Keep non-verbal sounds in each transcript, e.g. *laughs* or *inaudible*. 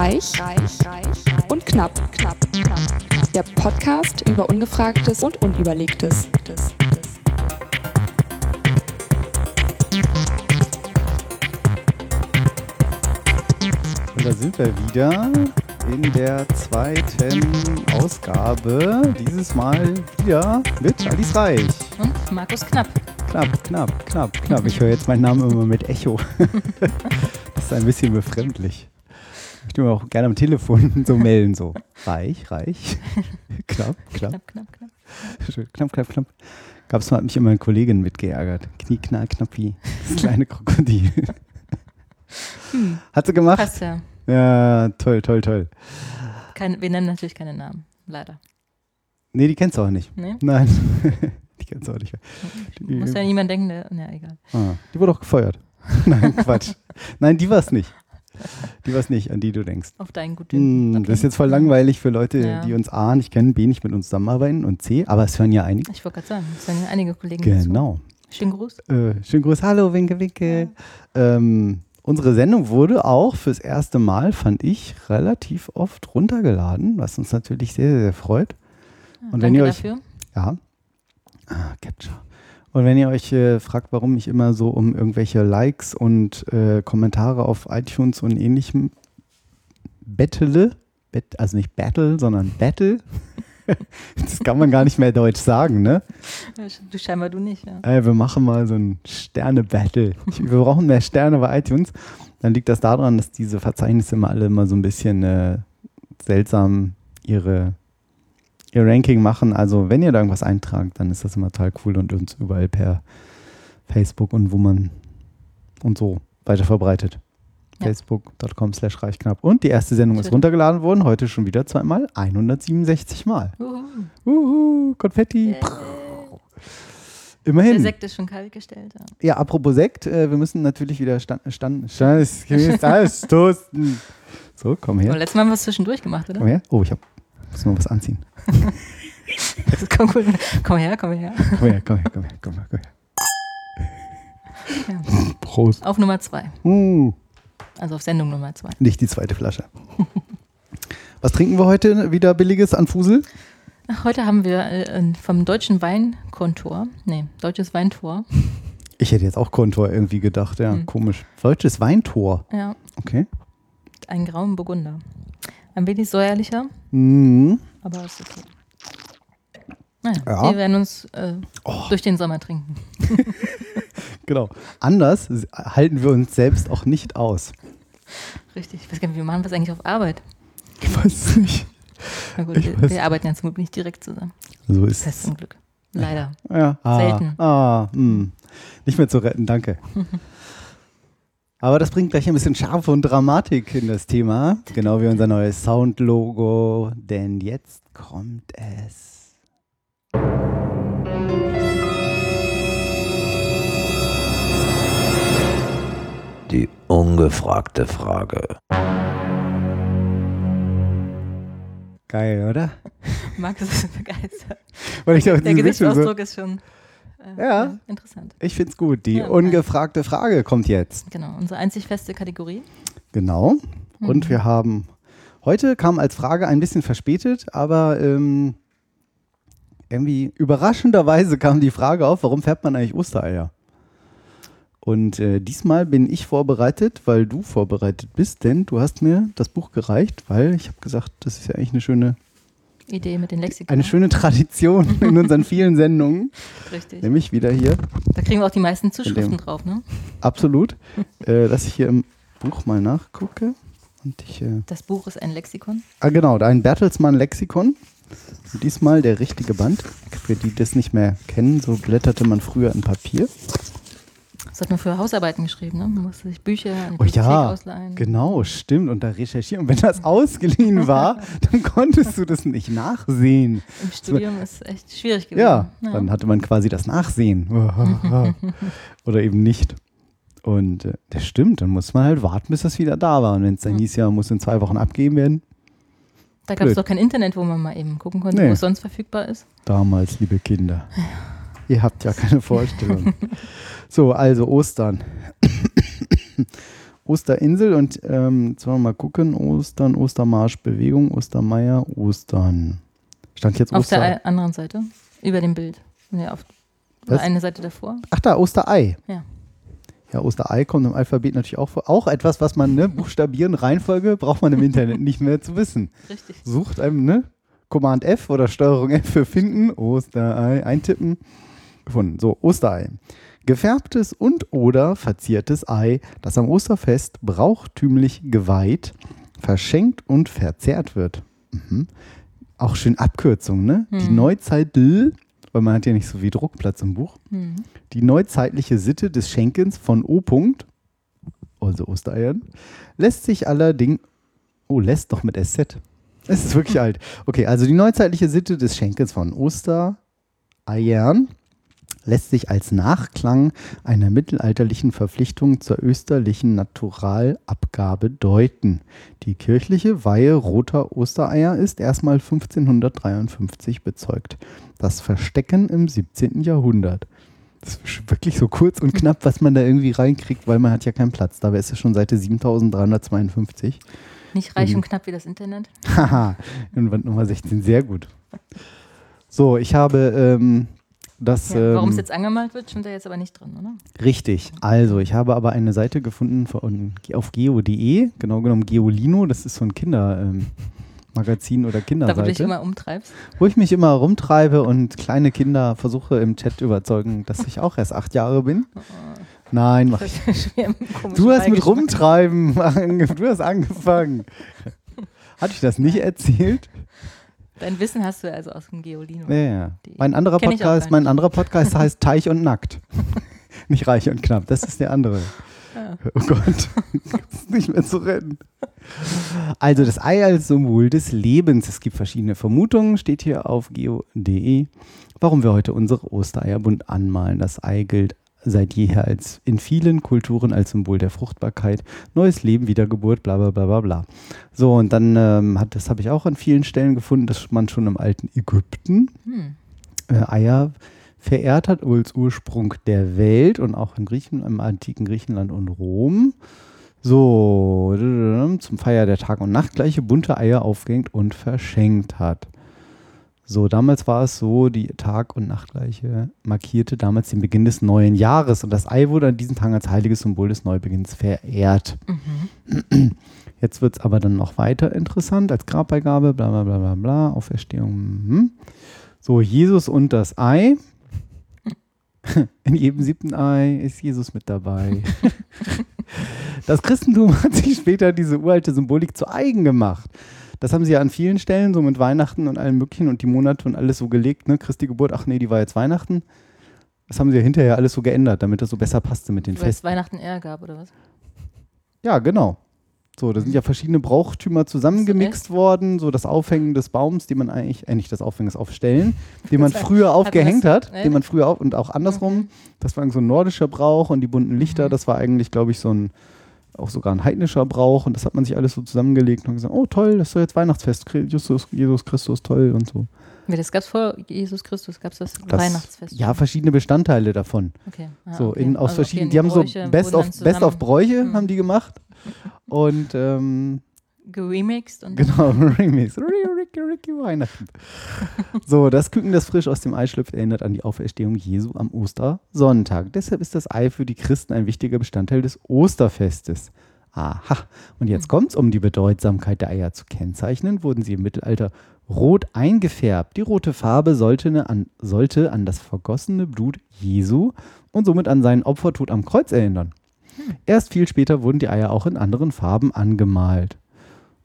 Reich, reich, reich und knapp, knapp, knapp. Der Podcast über Ungefragtes und Unüberlegtes. Und da sind wir wieder in der zweiten Ausgabe. Dieses Mal wieder mit Alice Reich. Und Markus Knapp. Knapp, knapp, knapp, knapp. Ich höre jetzt meinen Namen immer mit Echo. *laughs* Das ist ein bisschen befremdlich. Ich tue mir auch gerne am Telefon *laughs* so melden, so reich, reich, *laughs* knapp, knapp, Knapp, knapp, knapp. Knapp, knapp, knapp. Gab es mal, hat mich immer eine Kollegin mitgeärgert. Knie, knall, knappi, das kleine Krokodil. *laughs* Hat sie gemacht? Passt ja. Ja, toll, toll, toll. Kein, wir nennen natürlich keine Namen. Leider. Nee, die kennst du auch nicht. Nee? Nein, die kennst du auch nicht. Die, Muss ja niemand denken, der. Ja, egal. ah, die wurde auch gefeuert. Nein, Quatsch. Nein, die war es nicht. Die war es nicht, an die du denkst. Auf deinen guten. Hm, Okay. Das ist jetzt voll langweilig für Leute, Ja. die uns A nicht kennen, B nicht mit uns zusammenarbeiten und C, aber es hören ja einige. Ich wollte gerade sagen, es sind ja einige Kollegen. dazu. Genau. Schönen Gruß. Äh, schönen Gruß, hallo, winke, winke. Ähm, unsere Sendung wurde auch fürs erste Mal, fand ich, relativ oft runtergeladen, was uns natürlich sehr, sehr freut. Und wenn Danke ihr euch dafür. Ja. Ah, Capture. Und wenn ihr euch äh, fragt, warum ich immer so um irgendwelche Likes und äh, Kommentare auf iTunes und ähnlichem bettele, bet, also nicht battle, sondern battle, *laughs* das kann man gar nicht mehr deutsch sagen, ne? Du scheinbar du nicht, ja. Ey, wir machen mal so ein Sterne-Battle. Wir brauchen mehr Sterne bei iTunes. Dann liegt das daran, dass diese Verzeichnisse immer alle immer so ein bisschen äh, seltsam ihre, ihr Ranking machen. Also wenn ihr da irgendwas eintragt, dann ist das immer total cool und uns überall per Facebook und wo man und so weiter verbreitet. Ja. Facebook.com slash reichknapp. Und die erste Sendung ist runtergeladen worden, heute schon wieder zweimal, 167 Mal. Uhu. Uhu, Konfetti. Yeah. Immerhin. Der Sekt ist schon kalt gestellt. Ja. Ja, apropos Sekt, äh, wir müssen natürlich wieder stand, stand, stand, *laughs* alles toasten. So, komm her. letztes Mal haben wir es zwischendurch gemacht, oder? Komm her. Oh, ich hab, muss noch was anziehen. *laughs* Komm, cool. komm her, komm her. Komm her, komm her, komm her, komm her. Komm her. Ja. Prost. Auf Nummer zwei. Uh, Also auf Sendung Nummer zwei. nicht die zweite Flasche. Was trinken wir heute wieder billiges an Fusel? Ach, heute haben wir äh, vom deutschen Weinkontor, nee, deutsches Weintor, Ich hätte jetzt auch Kontor irgendwie gedacht, ja, Hm. komisch. Deutsches Weintor. ja, Okay. einen grauen Burgunder. Ein wenig säuerlicher, Mhm. aber ist okay. Naja, Ja. wir werden uns äh, Oh. durch den Sommer trinken. *laughs* Genau. Anders halten wir uns selbst auch nicht aus. Richtig. Ich weiß gar nicht, wir machen was eigentlich auf Arbeit. Ich weiß es nicht. Na gut, wir, wir arbeiten ja zum Glück nicht direkt zusammen. So ist es. zum Glück. Leider. Ja. Ah, Selten. Ah, mh. Nicht mehr zu retten, danke. *laughs* Aber das bringt gleich ein bisschen Schärfe und Dramatik in das Thema. Genau wie unser neues Soundlogo. Denn jetzt kommt es. Die ungefragte Frage. Geil, oder? *laughs* Max ist begeistert. Weil ich, auch Der Mischung so, Gesichtsausdruck ist schon äh, Ja. interessant. ich finde es gut. Die Ja, ungefragte Frage kommt jetzt. Genau, unsere einzig feste Kategorie. Genau. Und Mhm. wir haben heute kam als Frage ein bisschen verspätet, aber ähm, irgendwie überraschenderweise kam die Frage auf, warum färbt man eigentlich Ostereier? Und äh, diesmal bin ich vorbereitet, weil du vorbereitet bist, denn du hast mir das Buch gereicht, weil ich habe gesagt, das ist ja eigentlich eine schöne, Idee mit den Lexikon. eine schöne Tradition in unseren vielen Sendungen, *laughs* Richtig. nämlich wieder hier, Da kriegen wir auch die meisten Zuschriften drauf, ne? absolut, *laughs* äh, dass ich hier im Buch mal nachgucke und ich äh, Das Buch ist ein Lexikon. Ah, genau, ein Bertelsmann Lexikon. Und diesmal der richtige Band. Für die, die das nicht mehr kennen, so blätterte man früher in Papier. Das hat man für Hausarbeiten geschrieben, ne? Man musste sich Bücher an Oh ja, ausleihen. genau, stimmt. Und da recherchieren. Und wenn das ausgeliehen war, *laughs* dann konntest du das nicht nachsehen. Im Studium ist echt schwierig gewesen. Ja, dann hatte man quasi das Nachsehen. *laughs* Oder eben nicht. Und äh, das stimmt, dann muss man halt warten, bis das wieder da war. Und wenn es dann Ja. hieß, ja, muss in zwei Wochen abgeben werden. Da gab es doch kein Internet, wo man mal eben gucken konnte, Nee. wo es sonst verfügbar ist. Damals, liebe Kinder. Ihr habt ja keine Vorstellung. *laughs* so, also Ostern. *coughs* Osterinsel und ähm, jetzt wollen wir mal gucken. Ostern, Ostermarsch, Bewegung, Ostermeier, Ostern. Stand jetzt Auf Oster. der anderen Seite, über dem Bild. Nee, auf Was? eine Seite davor. Ach da, Osterei. Ja. Ja, Osterei kommt im Alphabet natürlich auch vor. Auch etwas, was man, ne, buchstabieren, Reihenfolge, braucht man im Internet nicht mehr zu wissen. Richtig. Sucht einem, ne, Command F oder Steuerung F für finden, Osterei, eintippen, gefunden. So, Osterei. Gefärbtes und oder verziertes Ei, das am Osterfest brauchtümlich geweiht, verschenkt und verzehrt wird. Mhm. Auch schön Abkürzung, ne? Die Hm. Neuzeit, weil man hat ja nicht so viel Druckplatz im Buch. Hm. Die neuzeitliche Sitte des Schenkens von O. -Punkt, also Ostereiern, lässt sich allerdings. Oh, lässt doch mit SZ. Es ist wirklich *laughs* alt. Okay, also die neuzeitliche Sitte des Schenkens von Ostereiern lässt sich als Nachklang einer mittelalterlichen Verpflichtung zur österlichen Naturalabgabe deuten. Die kirchliche Weihe roter Ostereier ist erstmal 1553 bezeugt. Das Verstecken im 17. Jahrhundert. Das ist wirklich so kurz und knapp, was man da irgendwie reinkriegt, weil man hat ja keinen Platz. Dabei ist es schon Seite 7352. Nicht reich Mhm. und knapp wie das Internet. *laughs* Haha, Wand Nummer 16, sehr gut. So, ich habe ähm, das. Ja, warum ähm, es jetzt angemalt wird, stimmt da jetzt aber nicht drin, oder? Richtig. Also, ich habe aber eine Seite gefunden von, auf geo.de, genau genommen Geolino, das ist so ein Kindermagazin Magazin oder Da wo du dich Kinderseite, immer umtreibst. wo ich mich immer rumtreibe und kleine Kinder versuche im Chat überzeugen, dass ich auch erst acht Jahre bin. Nein, mach ich. Du hast mit rumtreiben, *laughs* du hast angefangen. Hatte ich das nicht erzählt? Dein Wissen hast du also aus dem Geolino. Ja, ja. Mein anderer Podcast, mein anderer Podcast heißt Teich und Nackt. *laughs* nicht reich und knapp, das ist der andere. Ja. Oh Gott, *laughs* das ist nicht mehr zu retten. Also das Ei als Symbol des Lebens. Es gibt verschiedene Vermutungen, steht hier auf geo.de, warum wir heute unsere Ostereier bunt anmalen. Das Ei gilt seit jeher als in vielen Kulturen als Symbol der Fruchtbarkeit, neues Leben, Wiedergeburt, bla bla bla bla bla. So, und dann ähm, hat, das habe ich auch an vielen Stellen gefunden, dass man schon im alten Ägypten Hm. äh, Eier verehrt hat als Ursprung der Welt und auch in Griechen, im antiken Griechenland und Rom. So, zum Feier der Tag- und Nachtgleiche bunte Eier aufgehängt und verschenkt hat. So, damals war es so, die Tag- und Nachtgleiche markierte damals den Beginn des neuen Jahres und das Ei wurde an diesem Tag als heiliges Symbol des Neubeginns verehrt. Mhm. Jetzt wird es aber dann noch weiter interessant als Grabbeigabe, bla bla bla bla bla, Auferstehung. mhm. So, Jesus und das Ei. In jedem siebten Ei ist Jesus mit dabei. *laughs* Das Christentum hat sich später diese uralte Symbolik zu eigen gemacht. Das haben sie ja an vielen Stellen, so mit Weihnachten und allem Möglichen und die Monate und alles so gelegt, ne? Christi Geburt, ach nee, die war jetzt Weihnachten. Das haben sie ja hinterher alles so geändert, damit das so besser passte mit den Weil es Festen. Weihnachten eher gab, oder was? Ja, genau. So, da sind ja verschiedene Brauchtümer zusammengemixt worden, so das Aufhängen des Baums, den man eigentlich, äh, nicht das Aufhängen, das Aufstellen, *laughs* den man früher aufgehängt hat, den man früher auf, und auch andersrum, das war so ein nordischer Brauch und die bunten Lichter, Mhm. das war eigentlich, glaube ich, so ein, auch sogar ein heidnischer Brauch und das hat man sich alles so zusammengelegt und gesagt, oh toll, das ist doch jetzt Weihnachtsfest, Jesus, Jesus Christus, toll und so. Das gab es vor Jesus Christus, gab es das, Das, Weihnachtsfest. Ja, verschiedene Bestandteile davon. okay. Ah, so, okay. in, aus Also, verschiedenen, die haben so Best of, Best of Bräuche Mhm. haben die gemacht und ähm, geremixed und Genau, *laughs* Remix. Ricky, Ricky, Ricky Weihnachten. So, das Küken, das frisch aus dem Ei schlüpft, erinnert an die Auferstehung Jesu am Ostersonntag. Deshalb ist das Ei für die Christen ein wichtiger Bestandteil des Osterfestes. Aha. Und jetzt kommt's, um die Bedeutsamkeit der Eier zu kennzeichnen, wurden sie im Mittelalter rot eingefärbt. Die rote Farbe sollte, ne, an, sollte an das vergossene Blut Jesu und somit an seinen Opfertod am Kreuz erinnern. Erst viel später wurden die Eier auch in anderen Farben angemalt.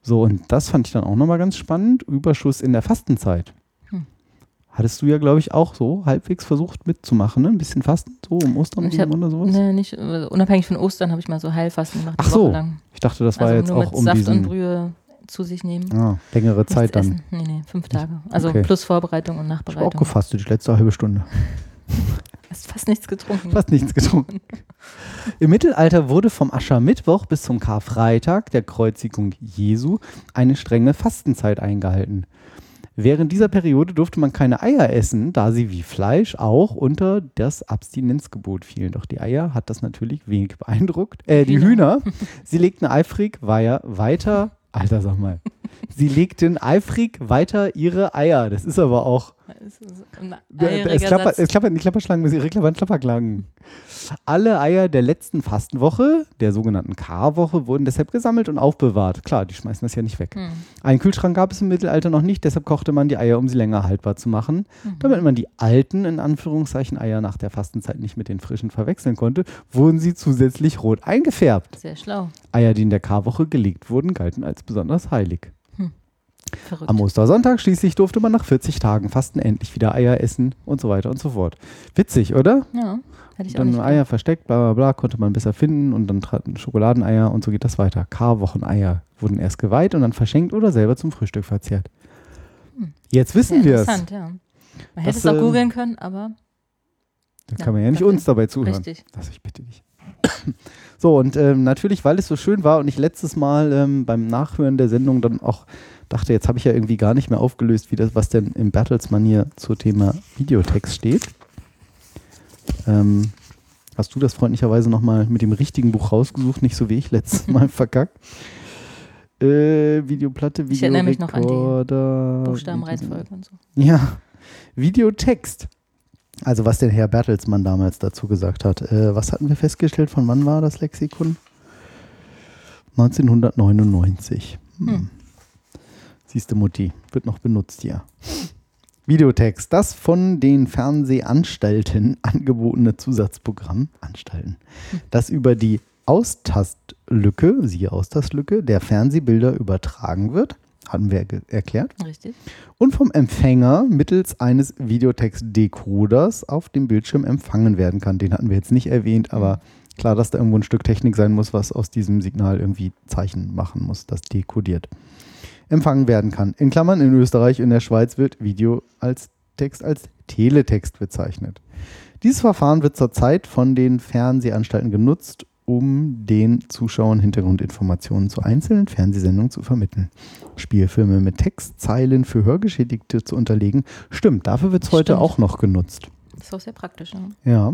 So, und das fand ich dann auch nochmal ganz spannend. Überschuss in der Fastenzeit. Hm. Hattest du ja, glaube ich, auch so halbwegs versucht mitzumachen, ne? Ein bisschen Fasten, so um Ostern Ich hab- oder sowas. Nee, nicht, äh, unabhängig von Ostern habe ich mal so Heilfasten gemacht. Ach so. Ich dachte, das war also jetzt nur auch mit um Saft und diesen Brühe zu sich nehmen. ah, längere Zeit Nichts dann. Essen. Nee, nee, fünf Tage. Also Okay. plus Vorbereitung und Ich habe auch Nachbereitung. gefastet, die letzte halbe Stunde. *laughs* Hast fast nichts getrunken. Fast nichts getrunken. *laughs* Im Mittelalter wurde vom Aschermittwoch bis zum Karfreitag, der Kreuzigung Jesu, eine strenge Fastenzeit eingehalten. Während dieser Periode durfte man keine Eier essen, da sie wie Fleisch auch unter das Abstinenzgebot fielen. Doch die Eier hat das natürlich wenig beeindruckt. Äh, die Hühner, sie legten eifrig weiter, weiter, Alter, sag mal, sie legten eifrig weiter ihre Eier. Das ist aber auch Es ist ein es, klappert, Satz. es klappert nicht Klapperschlangen, es ihre klappern Klapperklangen. Alle Eier der letzten Fastenwoche, der sogenannten Karwoche, wurden deshalb gesammelt und aufbewahrt. Klar, die schmeißen das ja nicht weg. Hm. Einen Kühlschrank gab es im Mittelalter noch nicht, deshalb kochte man die Eier, um sie länger haltbar zu machen. Damit man die alten, in Anführungszeichen, Eier nach der Fastenzeit nicht mit den frischen verwechseln konnte, wurden sie zusätzlich rot eingefärbt. Sehr schlau. Eier, die in der Karwoche gelegt wurden, galten als besonders heilig. Verrückt. Am Ostersonntag schließlich durfte man nach 40 Tagen Fasten endlich wieder Eier essen und so weiter und so fort. Witzig, oder? ja, hätte ich auch Dann nicht Eier versteckt, bla bla bla, konnte man besser finden und dann traten Schokoladeneier und so geht das weiter. Karwocheneier wurden erst geweiht und dann verschenkt oder selber zum Frühstück verzehrt. Jetzt wissen wir es. interessant, ja. Man hätte es auch ähm, googeln können, aber Dann Ja, kann man ja nicht uns dabei zuhören. richtig. Das ich bitte nicht. *coughs* So, und ähm, natürlich, weil es so schön war und ich letztes Mal ähm, beim Nachhören der Sendung dann auch dachte, jetzt habe ich ja irgendwie gar nicht mehr aufgelöst, wie das, was denn im Bertelsmann hier zum Thema Videotext steht. Ähm, hast du das freundlicherweise nochmal mit dem richtigen Buch rausgesucht, nicht so wie ich letztes *laughs* Mal verkackt? Äh, Videoplatte, Ich erinnere mich noch an die. Buchstabenreihenfolge und so. Ja, Videotext. Also was der Herr Bertelsmann damals dazu gesagt hat. Äh, was hatten wir festgestellt? Von wann war das Lexikon? 1999. Hm. Hm. Siehste Mutti, wird noch benutzt hier. Videotext, das von den Fernsehanstalten *laughs* angebotene Zusatzprogramm, Anstalten, das über die Austastlücke, siehe Austastlücke, der Fernsehbilder übertragen wird, hatten wir erklärt Richtig. und vom Empfänger mittels eines Videotext-Decoders auf dem Bildschirm empfangen werden kann. Den hatten wir jetzt nicht erwähnt, aber klar, dass da irgendwo ein Stück Technik sein muss, was aus diesem Signal irgendwie Zeichen machen muss, das dekodiert. Empfangen werden kann. In Klammern in Österreich und in der Schweiz wird Video als Text als Teletext bezeichnet. Dieses Verfahren wird zurzeit von den Fernsehanstalten genutzt, um den Zuschauern Hintergrundinformationen zu einzelnen Fernsehsendungen zu vermitteln. Spielfilme mit Textzeilen für Hörgeschädigte zu unterlegen. Stimmt, dafür wird es heute auch noch genutzt. Das ist auch sehr praktisch. Ja. Ja.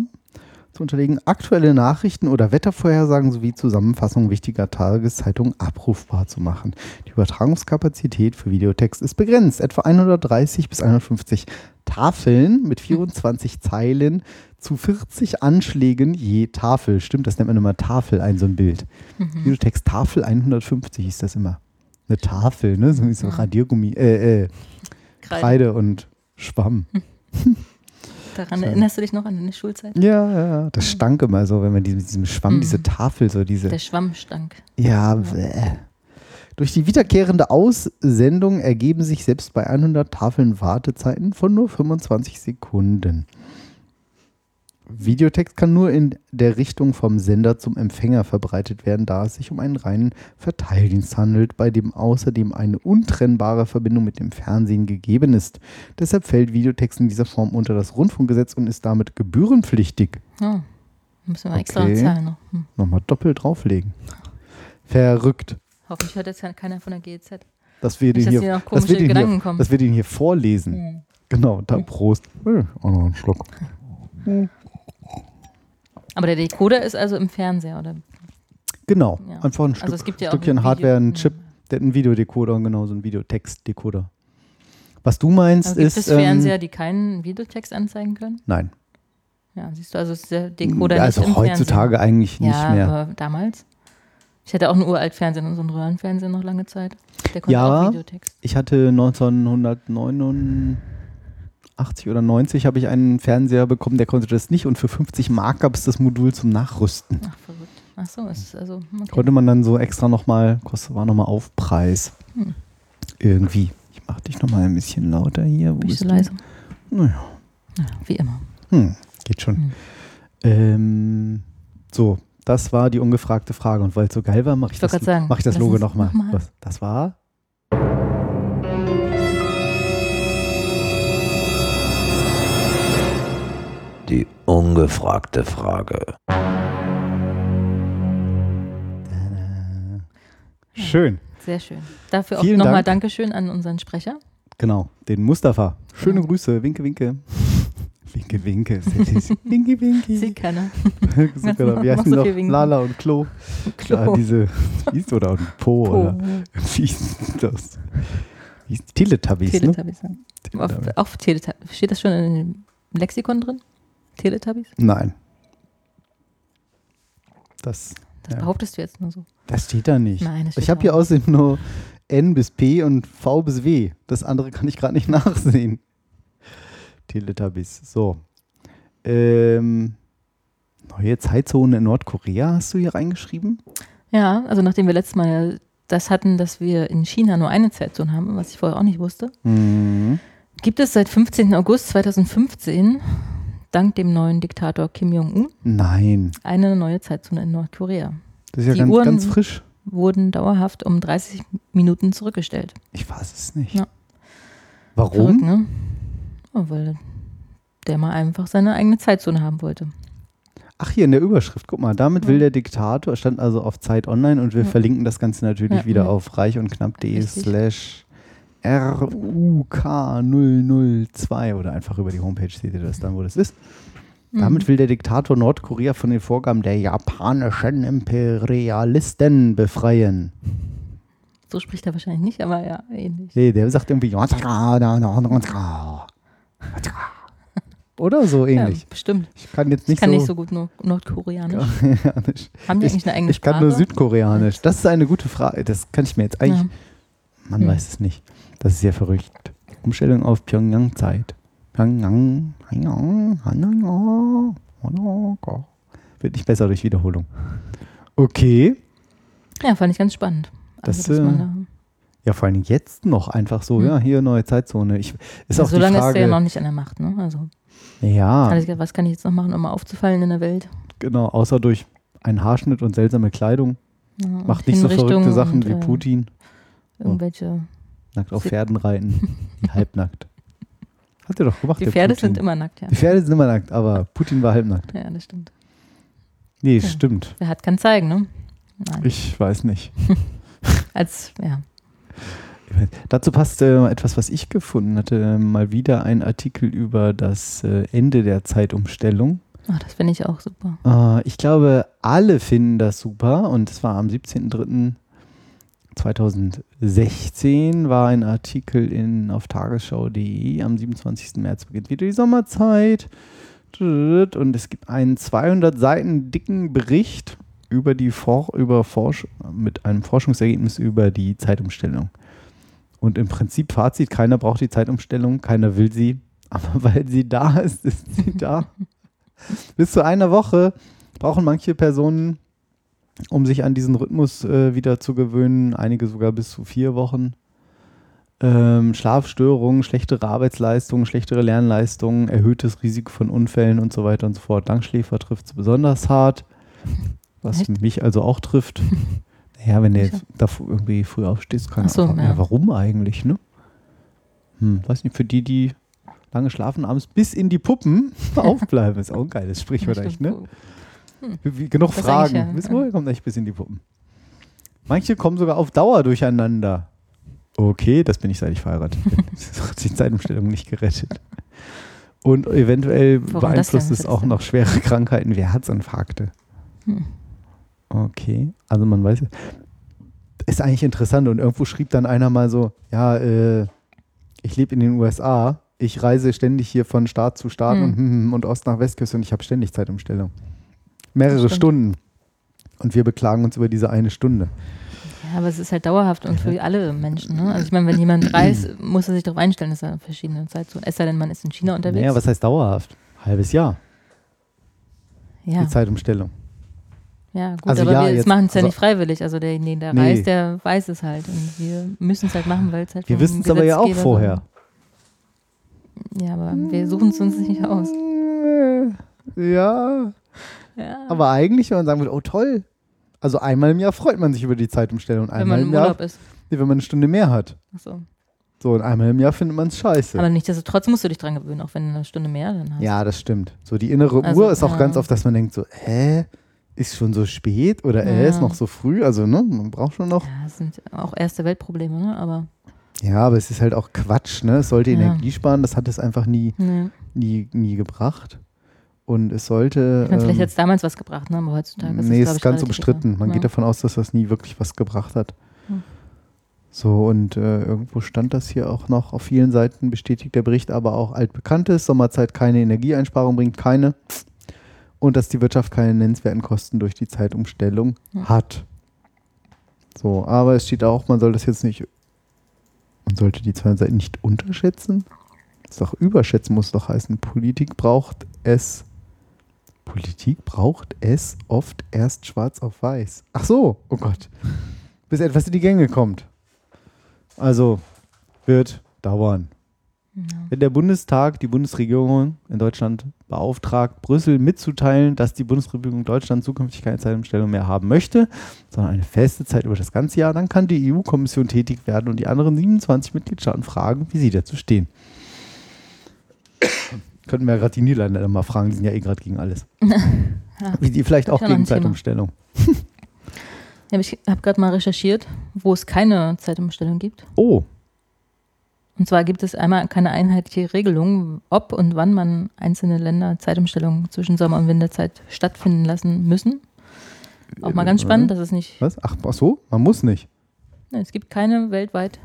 Zu unterlegen aktuelle Nachrichten oder Wettervorhersagen sowie Zusammenfassungen wichtiger Tageszeitungen abrufbar zu machen. Die Übertragungskapazität für Videotext ist begrenzt, etwa 130 bis 150 Tafeln mit 24 Zeilen zu 40 Anschlägen je Tafel. Stimmt, das nennt man immer Tafel, ein so ein Bild. Videotext Tafel 150 hieß das immer. Eine Tafel, ne? So wie so Radiergummi, äh, äh, Kreide. Kreide und Schwamm. *laughs* Daran erinnerst du dich noch an deine Schulzeit? Ja, ja, das stank immer so, wenn man mit diesem Schwamm, Mhm. diese Tafel, so diese. Der Schwammstank. Ja, bäh. Durch die wiederkehrende Aussendung ergeben sich selbst bei 100 Tafeln Wartezeiten von nur 25 Sekunden. Videotext kann nur in der Richtung vom Sender zum Empfänger verbreitet werden, da es sich um einen reinen Verteildienst handelt, bei dem außerdem eine untrennbare Verbindung mit dem Fernsehen gegeben ist. Deshalb fällt Videotext in dieser Form unter das Rundfunkgesetz und ist damit gebührenpflichtig. Oh, müssen wir extra Okay. zahlen noch. Hm. Nochmal doppelt drauflegen. Verrückt. Hoffentlich hört jetzt keiner von der GEZ. Dass wir den Nicht, dass hier, *laughs* dass wir den hier, dass wir den hier vorlesen. Hm. Genau, da Prost. Äh, auch noch einen Schluck. *laughs* Aber der Decoder ist also im Fernseher, oder? Genau, Ja. einfach ein Stück, Also es gibt ja Stückchen ein Hardware, ein Chip, der hat einen Videodecoder und genau so ein Videotext-Decoder. Was du meinst Aber gibt ist. es ähm, Fernseher, die keinen Videotext anzeigen können? nein. Ja, siehst du, also ist der Decoder Ja, nicht also heutzutage eigentlich Fernseher. nicht ja, mehr. aber damals? Ich hatte auch einen uralt Fernseher, so einen Röhrenfernseher noch lange Zeit. Der konnte Ja. auch Videotext. Ich hatte 1989 oder 90 habe ich einen Fernseher bekommen, der konnte das nicht und für 50 Mark gab es das Modul zum Nachrüsten. Ach, verrückt. Ach so, ist also, okay. Konnte man dann so extra nochmal, kostet war nochmal Aufpreis. Hm. Irgendwie. Ich mach dich nochmal ein bisschen lauter hier. Wo Bin ich so leise? Naja, Ja, wie immer. hm, geht schon. Hm. Ähm, so, das war die ungefragte Frage. Und weil es so geil war, mache ich, Ich das- sagen, mach ich das Logo nochmal. noch? Das war? Die ungefragte Frage. Schön. Sehr schön. Dafür auch nochmal Dank. Dankeschön an unseren Sprecher. Genau, den Mustafa. Schöne Grüße, winke, winke. *laughs* winke, winke. winke, winke. Sieht keiner. so, genau. Wie die noch? Lala und Klo. Klo. Ja, diese, wie ist oder ein Po, Po. oder wie ist das? Wie ist Teletubbies, ne? Teletubbies. Auf, Teletubbies. auf Teletubbies. Steht das schon in dem Lexikon drin? Teletubbies? Nein. Das, Das Ja. behauptest du jetzt nur so. das steht da nicht. Nein, das steht ich habe hier außerdem nur N bis P und V bis W. Das andere kann ich gerade nicht *laughs* nachsehen. Teletubbies. So. Ähm, neue Zeitzone in Nordkorea hast du hier reingeschrieben? Ja, also nachdem wir letztes Mal das hatten, dass wir in China nur eine Zeitzone haben, was ich vorher auch nicht wusste, Mhm. gibt es seit 15. August 2015 dank dem neuen Diktator Kim Jong-un Nein. eine neue Zeitzone in Nordkorea. Das ist ja Die ganz, Uhren- ganz frisch. Wurden dauerhaft um 30 Minuten zurückgestellt. Ich weiß es nicht. Ja. Warum? Verrückt, ne? Ja, weil der mal einfach seine eigene Zeitzone haben wollte. Ach, hier in der Überschrift, guck mal, damit Ja. will der Diktator, stand also auf Zeit Online und wir Ja. verlinken das Ganze natürlich Ja, wieder auf reich und knapp.de Richtig. slash RUK002 oder einfach über die Homepage seht ihr das dann, wo das ist. Damit Mhm. will der Diktator Nordkorea von den Vorgaben der japanischen Imperialisten befreien. So spricht er wahrscheinlich nicht, aber ja, ähnlich. Nee, der sagt irgendwie *laughs* oder so ähnlich. Ja, bestimmt. Ich kann jetzt Ich nicht kann so, nicht so gut Nord Nordkoreanisch. Koreanisch. *laughs* Haben die Ich- eigentlich eine eigene Ich kann Sprache? nur Südkoreanisch. Das ist eine gute Frage. Das kann ich mir jetzt eigentlich. Ja. Man Hm. weiß es nicht. Das ist sehr verrückt. Umstellung auf Pyongyang-Zeit. Pyongyang. Wird nicht besser durch Wiederholung. Okay. ja, fand ich ganz spannend. Das, dass äh, da, Ja, vor allem jetzt noch einfach so. Hm. Ja, hier neue Zeitzone. Ich, ist ja, auch so lange ist Frage. der ja noch nicht an der Macht. Ne? Also, ja, gedacht, was kann ich jetzt noch machen, um mal aufzufallen in der Welt? genau. Außer durch einen Haarschnitt und seltsame Kleidung. Ja, Macht nicht so verrückte Sachen und, wie äh, Putin. Irgendwelche. Nackt auf Pferden reiten. *laughs* halbnackt. Hat er doch gemacht. Die Pferde sind immer nackt, ja. Die Pferde sind immer nackt, aber Putin war halbnackt. Ja, das stimmt. Nee, Ja. stimmt. Wer hat, kann zeigen, ne? Nein. Ich weiß nicht. *laughs* Als, ja. Dazu passt äh, etwas, was ich gefunden hatte. Äh, mal wieder ein Artikel über das äh, Ende der Zeitumstellung. Ach, das finde ich auch super. Äh, ich glaube, alle finden das super. Und es war am 17.03.2016 war ein Artikel in, auf tagesschau.de. Am 27. März beginnt wieder die Sommerzeit. Und es gibt einen 200 Seiten dicken Bericht über die For über Forsch mit einem Forschungsergebnis über die Zeitumstellung. Und im Prinzip Fazit, keiner braucht die Zeitumstellung, keiner will sie, *laughs* aber weil sie da ist, ist sie da. *laughs* Bis zu einer Woche brauchen manche Personen, um sich an diesen Rhythmus äh, wieder zu gewöhnen, einige sogar bis zu vier Wochen. Ähm, Schlafstörungen, schlechtere Arbeitsleistungen, schlechtere Lernleistungen, erhöhtes Risiko von Unfällen und so weiter und so fort. Langschläfer trifft es besonders hart, was Echt? mich also auch trifft. *laughs* Naja, wenn du jetzt irgendwie früh aufstehst, kann so, auch, ja. ja. warum eigentlich, ne? Hm, weiß nicht, für die, die lange schlafen, abends bis in die Puppen *laughs* aufbleiben, ist auch ein geiles Sprichwort eigentlich, ne? Wie, genug Das Fragen. ja, Wissen ja. wir, kommt echt bis in die Puppen. Manche kommen sogar auf Dauer durcheinander. Okay, das bin ich, seit ich verheiratet bin. *laughs* Das hat die Zeitumstellung nicht gerettet. Und eventuell das beeinflusst es auch noch schwere Krankheiten wie Herzinfarkte. Hm. Okay, also man weiß, ist eigentlich interessant. Und irgendwo schrieb dann einer mal so, ja, äh, ich lebe in den USA, ich reise ständig hier von Staat zu Staat Hm. und, hm, und Ost nach Westküste und ich habe ständig Zeitumstellung. Mehrere. Stunden. Und wir beklagen uns über diese eine Stunde. Ja, aber es ist halt dauerhaft und für alle Menschen. Ne? Also ich meine, wenn jemand *clears throat* reist, muss er sich darauf einstellen, dass er verschiedene Zeitzonen. Es sei denn, man ist in China unterwegs. Naja, was heißt dauerhaft? Halbes Jahr, ja, die Zeitumstellung. ja, gut, Also aber ja, wir jetzt- machen es ja also- nicht freiwillig. Also derjenige, der Nee. reist, der weiß es halt. Und wir müssen es halt machen, weil es halt Wir wissen es aber ja auch vorher. Ja, aber wir suchen es uns nicht aus. Ja, Ja. aber eigentlich, wenn man sagen würde, oh toll. Also einmal im Jahr freut man sich über die Zeitumstellung. wenn Einmal man im im Jahr, Urlaub ist. nee, wenn man eine Stunde mehr hat. Achso. So, und einmal im Jahr findet man es scheiße. Aber nichtsdestotrotz musst du dich dran gewöhnen, auch wenn du eine Stunde mehr dann hast. Ja, das stimmt. So die innere Also, Uhr ist auch ja. ganz oft, dass man denkt so, hä, ist schon so spät oder äh, Ja. ist noch so früh. Also, ne, man braucht schon noch. Ja, das sind auch erste Weltprobleme, ne? aber Ja, aber es ist halt auch Quatsch, ne? Es sollte Ja. Energie sparen, das hat es einfach nie, Nee. nie, nie gebracht. Und es sollte. Vielleicht ähm, hat es damals was gebracht, ne? aber heutzutage ist nee, es, es glaub ist ganz egal. Man ja. geht davon aus, dass das nie wirklich was gebracht hat. Hm. So, und äh, irgendwo stand das hier auch noch. Auf vielen Seiten bestätigt der Bericht aber auch altbekanntes. Sommerzeit keine Energieeinsparung bringt keine. Und dass die Wirtschaft keine nennenswerten Kosten durch die Zeitumstellung Ja. hat. So, aber es steht auch, man soll das jetzt nicht, man sollte die zwei Seiten nicht unterschätzen. Das ist doch überschätzen muss doch heißen. Politik braucht es Politik braucht es oft erst schwarz auf weiß. Ach so, oh Gott. Bis etwas in die Gänge kommt. Also wird dauern. Ja. Wenn der Bundestag die Bundesregierung in Deutschland beauftragt, Brüssel mitzuteilen, dass die Bundesregierung Deutschland zukünftig keine Zeitumstellung mehr haben möchte, sondern eine feste Zeit über das ganze Jahr, dann kann die EU-Kommission tätig werden und die anderen 27 Mitgliedstaaten fragen, wie sie dazu stehen. Könnten wir ja gerade die Niederländer mal fragen, die sind ja eh gerade gegen alles. *laughs* Ja. Wie die vielleicht auch gegen. Zeitumstellung. *laughs* Ja, ich habe gerade mal recherchiert, wo es keine Zeitumstellung gibt. Oh, Und zwar gibt es einmal keine einheitliche Regelung, ob und wann man einzelne Länder Zeitumstellungen zwischen Sommer- und Winterzeit stattfinden lassen müssen. Auch mal ganz Äh, spannend, dass es nicht, was? Ach, ach so, man muss nicht. es gibt keine weltweit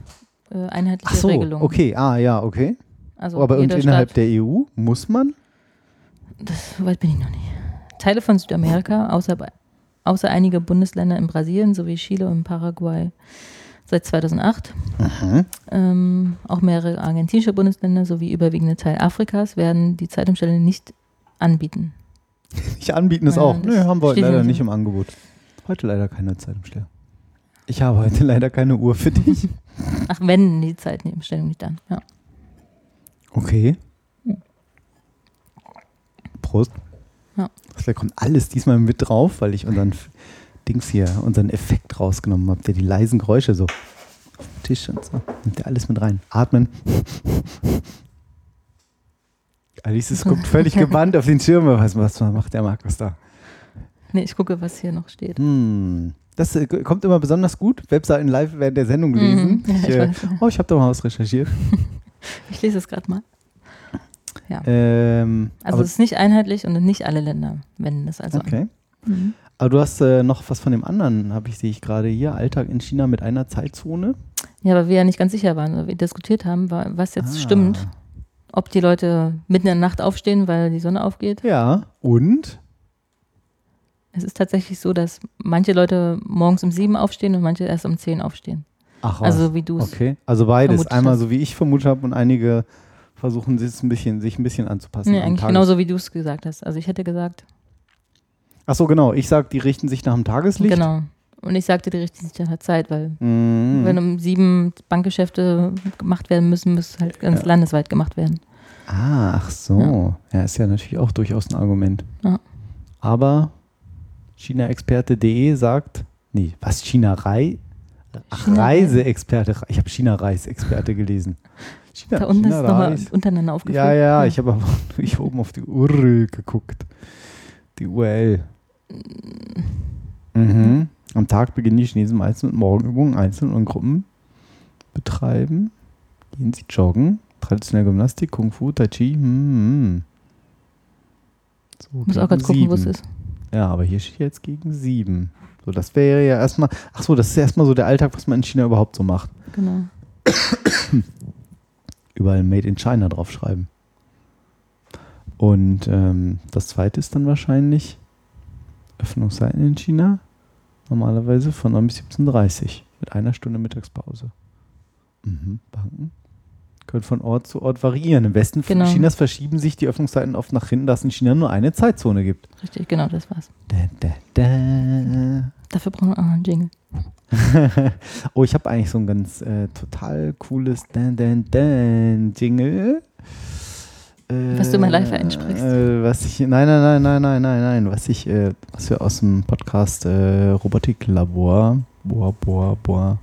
äh, einheitliche Ach so, Regelung. okay, ah ja, okay. Also Aber innerhalb Staat, der EU muss man? das, so weit bin ich noch nicht. Teile von Südamerika, außer, außer einige Bundesländer in Brasilien sowie Chile und Paraguay seit 2008. Mhm. Ähm, auch mehrere argentinische Bundesländer sowie überwiegende Teil Afrikas werden die Zeitumstellung nicht anbieten. *laughs* Ich anbieten ist Ja, auch. Nö, haben wir heute leider nicht nicht im Angebot. Heute leider keine Zeitumstellung. Ich habe heute *laughs* leider keine Uhr für dich. Ach, wenn die Zeitumstellung nicht an. Ja. Okay. Prost. Ja. Da kommt alles diesmal mit drauf, weil ich unseren Dings hier, unseren Effekt rausgenommen habe, der die leisen Geräusche so auf dem Tisch und so. Nimmt der alles mit rein. Atmen. Alice guckt völlig *laughs* gebannt auf den Schirm. Was, was macht der Markus da? Nee, ich gucke, was hier noch steht. Hm. Das äh, kommt immer besonders gut. Webseiten live während der Sendung lesen. Mhm. *laughs* Ja, Ich, ich äh, oh, ich habe da mal was recherchiert. *laughs* Ich lese es gerade mal. Ja. Ähm, Also es ist nicht einheitlich und nicht alle Länder wenden es also okay. an. Mhm. Aber du hast äh, noch was von dem anderen, habe ich, sehe ich gerade hier. Alltag in China mit einer Zeitzone. Ja, aber wir ja nicht ganz sicher waren, weil wir diskutiert haben, war, was jetzt Ah. stimmt. Ob die Leute mitten in der Nacht aufstehen, weil die Sonne aufgeht. Ja, und? Es ist tatsächlich so, dass manche Leute morgens um sieben aufstehen und manche erst um zehn aufstehen. Ach, was. Also wie du es. Okay, also beides. Einmal hast. so wie ich vermutet habe und einige versuchen sich ein bisschen, sich ein bisschen anzupassen. Nee, eigentlich Tages- genauso wie du es gesagt hast. Also ich hätte gesagt, Ach so, genau. Ich sage, die richten sich nach dem Tageslicht. genau. Und ich sagte, die richten sich nach der Zeit, weil Mhm. wenn um sieben Bankgeschäfte gemacht werden müssen, muss halt ganz Ja. landesweit gemacht werden. Ah, ach so. Ja. ist ja natürlich auch durchaus ein Argument. Ja. Aber China-Experte.de sagt, nee, was Ach. Reiseexperte. Ich habe China-Reis-Experte gelesen. China, Da unten ist es nochmal untereinander aufgeführt. Ja, ja, ich habe aber *laughs* ich oben auf die URL geguckt. Die URL. Mhm. Am Tag beginnen die Chinesen meistens mit Morgenübungen einzeln und in Gruppen betreiben. Gehen sie joggen. Traditionelle Gymnastik, Kung Fu, Tai Chi. Hm, hm. So, muss auch gerade gegen gucken, wo es ist. Ja, aber hier steht jetzt gegen sieben. So, das wäre ja erstmal. Ach so, das ist erstmal so der Alltag, was man in China überhaupt so macht. Genau. *coughs* überall Made in China draufschreiben. Und ähm, das zweite ist dann wahrscheinlich Öffnungszeiten in China. Normalerweise von 9 bis 17.30 Uhr mit einer Stunde Mittagspause. Mhm. Banken können von Ort zu Ort variieren. Im Westen Genau. Chinas verschieben sich die Öffnungszeiten oft nach hinten, dass es in China nur eine Zeitzone gibt. Richtig, genau, das war's. Da, da, da. Dafür brauchen wir auch noch einen Jingle. *laughs* oh, ich habe eigentlich so ein ganz äh, total cooles Dan Dan Dan Jingle. Äh, Was du immer live einsprichst. Äh, was ich, nein, nein, nein, nein, nein, nein, nein, was ich, äh, was wir aus dem Podcast äh, Robotiklabor, Boah, Boah, Boah,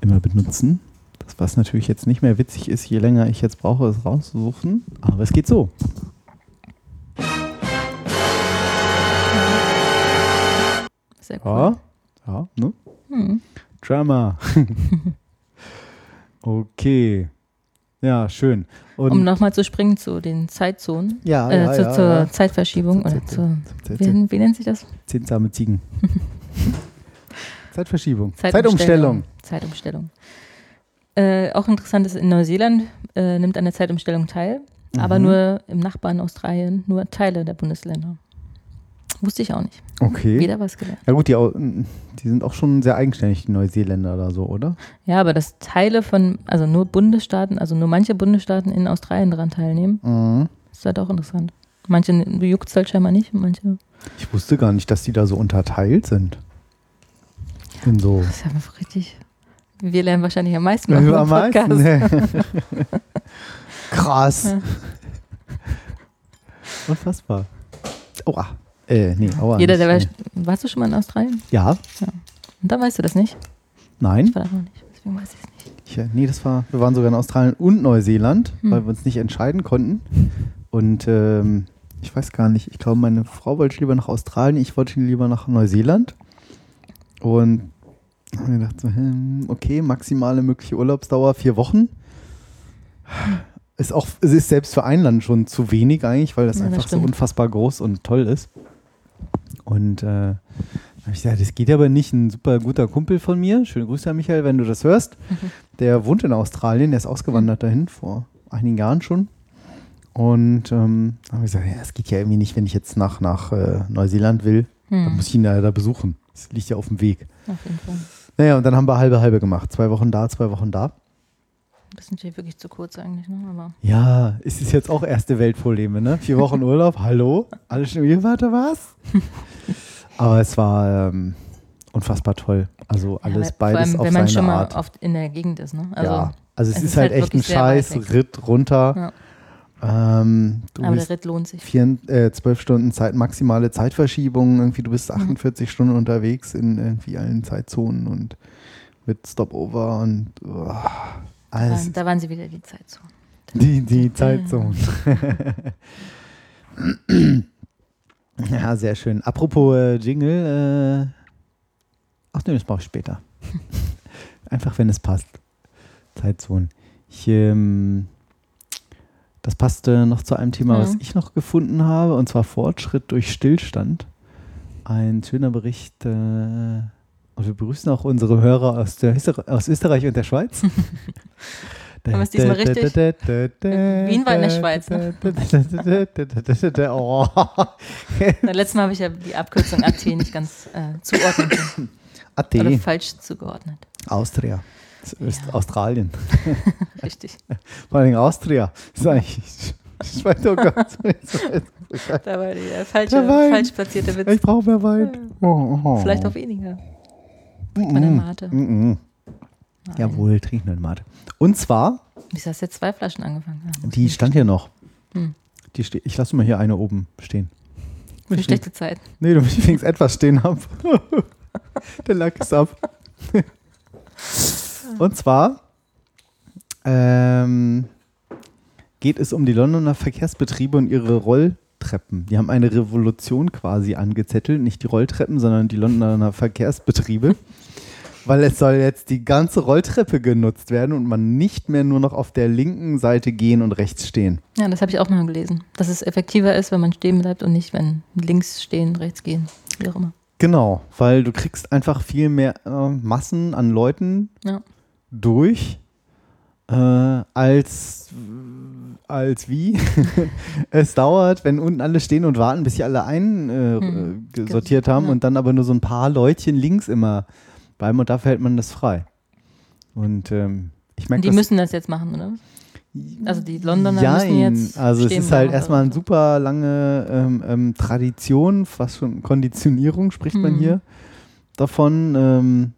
immer benutzen. Das, was natürlich jetzt nicht mehr witzig ist, je länger ich jetzt brauche, es rauszusuchen. Aber es geht so. Sehr cool. Ja, ja, ne? Hm. Drama. *laughs* Okay. Ja, schön. Und um nochmal zu springen zu den Zeitzonen, ja, äh, ja, zu, ja, zur ja. Zeitverschiebung Zur oder Zeit- zur, Zeit- wie, wie nennt sich das? Zinnsame Ziegen. *laughs* Zeitverschiebung. Zeitumstellung. Zeitumstellung. Zeitumstellung. Äh, auch interessant ist, in Neuseeland äh, nimmt an der Zeitumstellung teil, aber Mhm. nur im Nachbarn Australien, nur Teile der Bundesländer. Wusste ich auch nicht. Okay. Wieder was gelernt. Ja gut, die, die sind auch schon sehr eigenständig, die Neuseeländer oder so, oder? Ja, aber dass Teile von, also nur Bundesstaaten, also nur manche Bundesstaaten in Australien daran teilnehmen, Mhm. ist halt auch interessant. Manche juckt es halt scheinbar nicht, manche. Ich wusste gar nicht, dass die da so unterteilt sind. In so. Das ist ja einfach richtig. Wir lernen wahrscheinlich am meisten Ja, dem am meisten. Podcast. *laughs* Krass. Ja. Unfassbar. Aua. Äh, nee, aua. Jeder, der nicht, war, warst du schon mal in Australien? nee. Ja, Und da weißt du das nicht. nein. Ich war da noch nicht. Deswegen weiß ich es nicht. Ich, äh, nee, das war, wir waren sogar in Australien und Neuseeland, Hm. weil wir uns nicht entscheiden konnten. Und ähm, ich weiß gar nicht, ich glaube, meine Frau wollte lieber nach Australien, ich wollte lieber nach Neuseeland. Und haben wir gedacht, so, hm, okay, maximale mögliche Urlaubsdauer vier Wochen. Ist auch, es ist selbst für ein Land schon zu wenig eigentlich, weil das Ja, das einfach so stimmt. unfassbar groß und toll ist. Und äh, habe ich gesagt, das geht aber nicht. Ein super guter Kumpel von mir, schöne Grüße an Michael, wenn du das hörst. *laughs* Der wohnt in Australien, der ist ausgewandert dahin vor einigen Jahren schon. Und ähm, habe ich gesagt, ja, das geht ja irgendwie nicht, wenn ich jetzt nach, nach äh, Neuseeland will. Dann Hm. muss ich ihn da, da besuchen. Das liegt ja auf dem Weg. Auf jeden Fall. Naja, und dann haben wir halbe halbe gemacht. Zwei Wochen da, zwei Wochen da. Das ist natürlich wirklich zu kurz eigentlich, ne? Aber Ja, es ist jetzt auch erste Weltprobleme, ne? Vier Wochen Urlaub, *laughs* hallo? Alles schon hier, warte, was? *laughs* Aber es war ähm, unfassbar toll. Also alles ja, beides allem, auf wenn man schon mal Art. oft in der Gegend ist, ne? Also, ja, also es, es ist, ist halt halt echt ein scheiß. Ritt runter. Ähm, du aber der Ritt lohnt sich. vier, äh, zwölf Stunden Zeit, maximale Zeitverschiebung. Irgendwie, du bist Mhm. 48 Stunden unterwegs in irgendwie allen Zeitzonen und mit Stopover und oh, alles. Da, waren sie wieder die Zeit so. Die, die Zeitzone. *laughs* ja, sehr schön. Apropos äh, Jingle. Äh, ach nee, das mache ich später. *laughs* Einfach, wenn es passt. Zeitzonen. Ich, ähm, das passte noch zu einem Thema, Ja. was ich noch gefunden habe, und zwar Fortschritt durch Stillstand. Ein schöner Bericht. Äh, und wir begrüßen auch unsere Hörer aus, der, aus Österreich und der Schweiz. *laughs* Haben wir es diesmal richtig? Wien war in der Schweiz, ne? Oh. *laughs* Na, letztes Mal habe ich ja die Abkürzung AT nicht ganz äh, zuordnen können. Oder AT, falsch zugeordnet. Austria. Ja. Australien. *laughs* Richtig. Vor allem Austria. Das ist eigentlich. Schweiz, oh Gott. *laughs* Da war der falsche, Der falsch platzierte Ich Witz. brauche mehr Wein. Oh, oh. Vielleicht auch weniger. Bei der Mate. Mm -mm. Jawohl, trinken eine Mate. Und zwar, Wieso hast du jetzt zwei Flaschen angefangen? Ja, muss die ich stand hier noch. Hm. Die ich lasse mal hier eine oben stehen. Für eine schlechte Zeit. Nee, du ich wenigstens etwas stehen ab. *laughs* Der Lack ist ab. Und zwar ähm, geht es um die Londoner Verkehrsbetriebe und ihre Rolltreppen. Die haben eine Revolution quasi angezettelt. Nicht die Rolltreppen, sondern die Londoner Verkehrsbetriebe. *laughs* Weil es soll jetzt die ganze Rolltreppe genutzt werden und man nicht mehr nur noch auf der linken Seite gehen und rechts stehen. Ja, das habe ich auch mal gelesen. Dass es effektiver ist, wenn man stehen bleibt und nicht, wenn links stehen, rechts gehen. Wie auch immer. Genau, weil du kriegst einfach viel mehr äh, Massen an Leuten Ja. Durch, äh, als, als wie *laughs* es dauert, wenn unten alle stehen und warten, bis sie alle einsortiert äh, Mhm. ge- sortiert haben Ja. und dann aber nur so ein paar Leutchen links immer bleiben und dafür hält man das frei. Und ähm, ich merke Und die das müssen das jetzt machen, oder? Also die Londoner müssen Jein. jetzt Also es ist halt erstmal eine super lange ähm, ähm, Tradition, fast schon Konditionierung spricht man Mhm. hier davon. Ähm,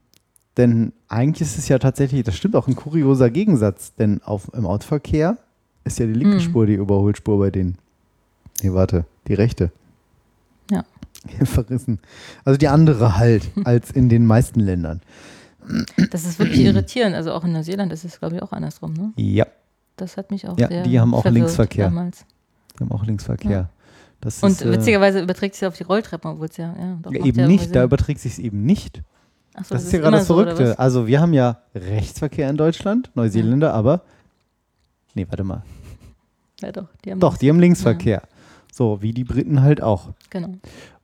denn eigentlich ist es ja tatsächlich, das stimmt auch ein kurioser Gegensatz, denn auf, im Autoverkehr ist ja die linke Mhm. Spur die Überholspur bei denen. Nee, warte, die rechte. Ja. *laughs* Verrissen. Also die andere halt, *laughs* als in den meisten Ländern. Das ist wirklich irritierend. Also auch in Neuseeland ist es, glaube ich, auch andersrum. Ne? Ja, Das hat mich auch Ja, sehr die haben auch Linksverkehr. Damals. die haben auch Linksverkehr. Ja. Das Und ist, äh, witzigerweise überträgt sich auf die Rolltreppen, obwohl es ja, ja doch Ja, eben ja nicht, da überträgt sich es eben nicht. Achso, Das, ist ja gerade das so, Verrückte. was? also wir haben ja Rechtsverkehr in Deutschland, Neuseeländer, aber. Nee, warte mal. Ja, doch, die haben Doch, das. die haben Linksverkehr. So, wie die Briten halt auch. Genau.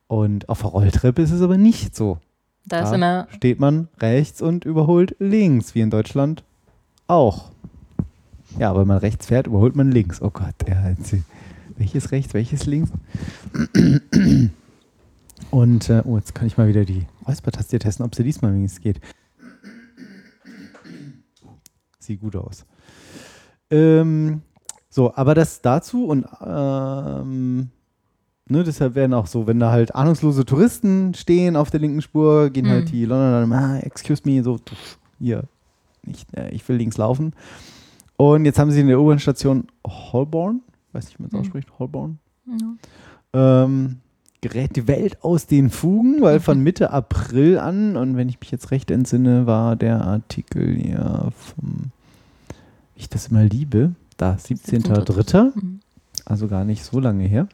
Und auf der Rolltreppe ist es aber nicht so. Da ist Ja. immer, Steht man rechts und überholt links, wie in Deutschland auch. Ja, wenn man rechts fährt, überholt man links. Oh Gott, ja, welches rechts, welches links? Und, äh, oh, jetzt kann ich mal wieder die Räuspertaste testen, ob sie diesmal wenigstens geht. Sieht gut aus. Ähm, so, aber das dazu und ähm, ne, deshalb werden auch so, wenn da halt ahnungslose Touristen stehen auf der linken Spur, gehen halt Mhm. die Londoner ah, excuse me, so, hier, nicht, äh, ich will links laufen. Und jetzt haben sie in der U-Bahn-Station Holborn, weiß nicht, wie man es Mhm. ausspricht, Holborn, ja. ähm, gerät die Welt aus den Fugen, weil von *laughs* Mitte April an, und wenn ich mich jetzt recht entsinne, war der Artikel ja vom, wie ich das immer liebe, da 17.03., Mhm. also gar nicht so lange her.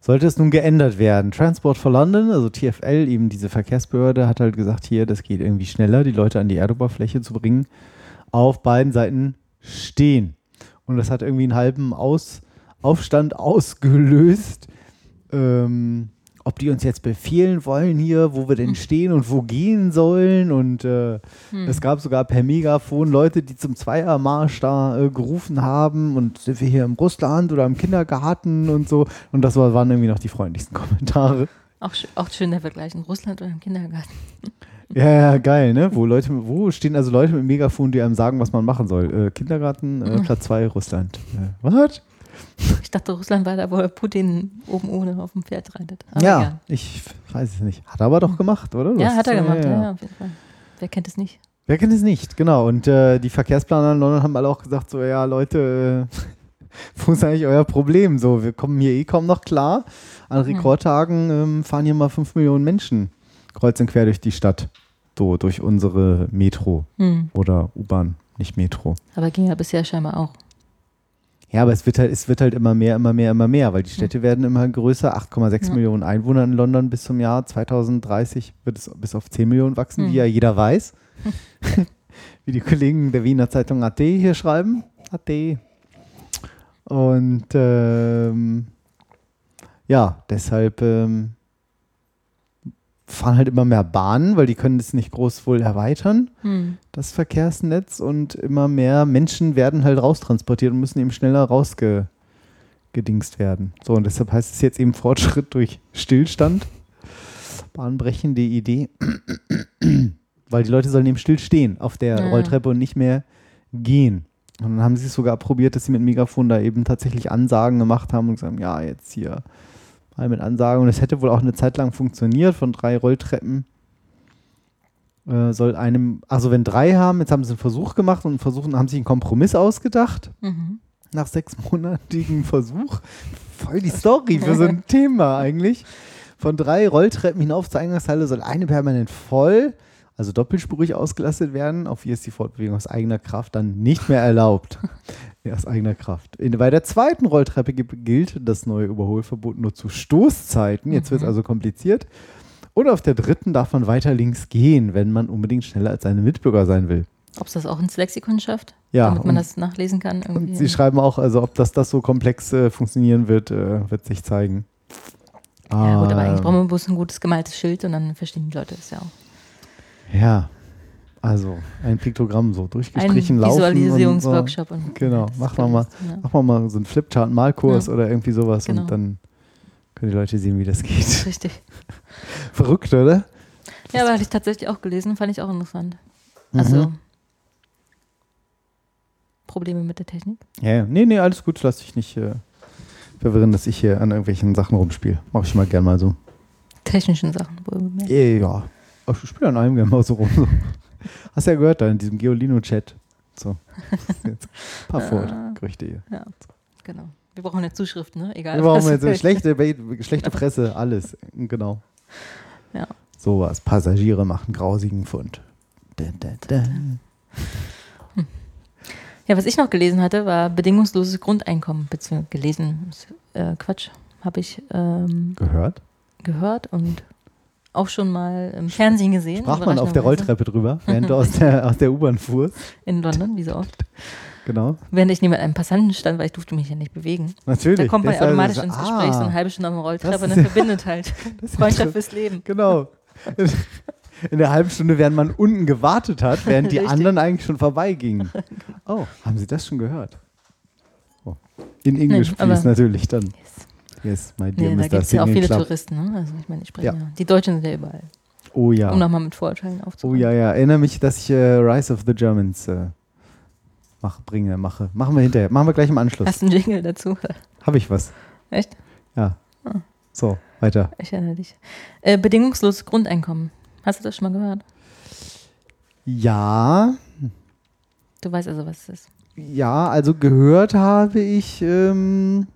Sollte es nun geändert werden. Transport for London, also TFL, eben diese Verkehrsbehörde, hat halt gesagt, hier, das geht irgendwie schneller, die Leute an die Erdoberfläche zu bringen, auf beiden Seiten stehen. Und das hat irgendwie einen halben Aus Aufstand ausgelöst, ähm, ob die uns jetzt befehlen wollen hier, wo wir denn *laughs* stehen und wo gehen sollen. Und äh, Hm. es gab sogar per Megafon Leute, die zum Zweiermarsch da äh, gerufen haben und sind wir hier im Russland oder im Kindergarten und so. Und das war, waren irgendwie noch die freundlichsten *laughs* Kommentare. Auch, auch schön der Vergleich in Russland oder im Kindergarten. *laughs* Ja, ja, geil, ne? Wo Leute, wo stehen also Leute mit Megafon, die einem sagen, was man machen soll? Äh, Kindergarten, äh, Platz 2, Russland. Äh, was? Ich dachte, Russland war da, wo Putin oben ohne auf dem Pferd reitet. Aber ja, egal. ich weiß es nicht. Hat er aber doch gemacht, oder? Ja, Das hat er äh, gemacht, ja, ja, auf jeden Fall. Wer kennt es nicht? Wer kennt es nicht, genau. Und äh, die Verkehrsplaner in London haben alle auch gesagt, so, ja, Leute, äh, *laughs* wo ist eigentlich euer Problem? So, wir kommen hier eh kaum noch klar. An Rekordtagen ähm, fahren hier mal 5 Millionen Menschen kreuz und quer durch die Stadt. So, durch unsere Metro Hm. oder U-Bahn, nicht Metro. Aber ging ja bisher scheinbar auch. Ja, aber es wird halt, es wird halt immer mehr, immer mehr, immer mehr, weil die Städte werden immer größer. 8,6 Ja. Millionen Einwohner in London bis zum Jahr 2030 wird es bis auf 10 Millionen wachsen, Hm. wie ja jeder weiß. *laughs* wie die Kollegen der Wiener Zeitung AT hier schreiben. AT. Und ähm, ja, deshalb ähm, fahren halt immer mehr Bahnen, weil die können das nicht groß wohl erweitern Hm. das Verkehrsnetz und immer mehr Menschen werden halt raustransportiert und müssen eben schneller rausgedingst werden. So, und deshalb heißt es jetzt eben Fortschritt durch Stillstand. Bahnbrechende Idee. *clears throat* Weil die Leute sollen eben still stehen auf der Ja. Rolltreppe und nicht mehr gehen. Und dann haben sie es sogar probiert, dass sie mit Megafon da eben tatsächlich Ansagen gemacht haben und gesagt haben, ja, jetzt hier mal mit Ansagen. Und es hätte wohl auch eine Zeit lang funktioniert, von drei Rolltreppen äh, soll einem, also wenn drei haben, jetzt haben sie einen Versuch gemacht und versuchen, haben sich einen Kompromiss ausgedacht Mhm. nach sechsmonatigen Versuch. Voll die Story für so ein *laughs* Thema eigentlich. Von drei Rolltreppen hinauf zur Eingangshalle soll eine permanent voll, also doppelspurig ausgelastet werden. Auf ihr ist die Fortbewegung aus eigener Kraft dann nicht mehr erlaubt. *laughs* ja, aus eigener Kraft. In, bei der zweiten Rolltreppe gi- gilt das neue Überholverbot nur zu Stoßzeiten. Jetzt wird es Mhm. also kompliziert. Und auf der dritten darf man weiter links gehen, wenn man unbedingt schneller als seine Mitbürger sein will. Ob es das auch ins Lexikon schafft, Ja, damit man und- das nachlesen kann. Und Irgendwie. sie schreiben auch, also ob das, das so komplex äh, funktionieren wird, äh, wird sich zeigen. ja, gut, aber eigentlich Ah, brauchen wir bloß ein gutes gemaltes Schild und dann verstehen die Leute das ja auch. Ja, also ein Piktogramm so Ein durchgestrichen laufen. Visualisierungsworkshop. Und, Und so. Genau, das machen wir mal, ja. machen wir mal so einen Flipchart-Malkurs Ja. oder irgendwie sowas Genau. und dann können die Leute sehen, wie das geht. *laughs* Richtig. Verrückt, oder? Ja, aber hatte ich tatsächlich auch gelesen, fand ich auch interessant. Also Mhm. Probleme mit der Technik. Ja, ja. Nee, nee, alles gut, lass dich nicht äh, verwirren, dass ich hier an irgendwelchen Sachen rumspiele. Mache ich mal gern mal so. Technischen Sachen. wohl bemerkt. Ja, Aber ich spiele an gerne mal so rum. So. *laughs* Hast ja gehört da in diesem Geolino-Chat. So. Ein paar Vorgerüchte hier. Ja, genau. Wir brauchen eine Zuschrift, ne? Egal. Wir brauchen jetzt eine schlechte, *laughs* schlechte Presse, alles. Genau. Ja. Sowas. Passagiere machen grausigen Fund. Da, da, da. Ja, was ich noch gelesen hatte, war bedingungsloses Grundeinkommen. Beziehungsweise gelesen, ist, äh, Quatsch, habe ich ähm, Gehört? gehört und auch schon mal im Fernsehen gesehen. Sprach man auf der. Rolltreppe drüber, *laughs* während du aus der, aus der U-Bahn fuhrst. In London, wie so oft. Genau. Während ich neben einem Passanten stand, weil ich durfte mich ja nicht bewegen. Natürlich. Da kommt man automatisch ist- ins ah, Gespräch, so eine halbe Stunde auf der Rolltreppe und dann ja- verbindet halt *laughs* Freundschaft fürs Leben. Genau. In der halben Stunde, während man unten gewartet hat, während die *laughs* anderen eigentlich schon vorbeigingen. Oh, haben Sie das schon gehört? Oh. In Englisch, Nee, please, natürlich dann. Yes. Yes, my dear Nee, da Mr. gibt es ja auch viele Club. Touristen. Ne? Also ich meine, ich spreche Ja. ja. Die Deutschen sind ja überall. Oh ja. Um nochmal mit Vorurteilen Oh aufzuräumen. ja, ja. Erinnere mich, dass ich äh, Rise of the Germans äh, mach, bringe, mache. Machen wir hinterher. Machen wir gleich im Anschluss. Hast du einen Jingle dazu? Habe ich was? Echt? Ja. Ah. So, weiter. Ich erinnere dich. Äh, bedingungsloses Grundeinkommen. Hast du das schon mal gehört? Ja, Du weißt also, was es ist. ja, also gehört habe ich, ähm,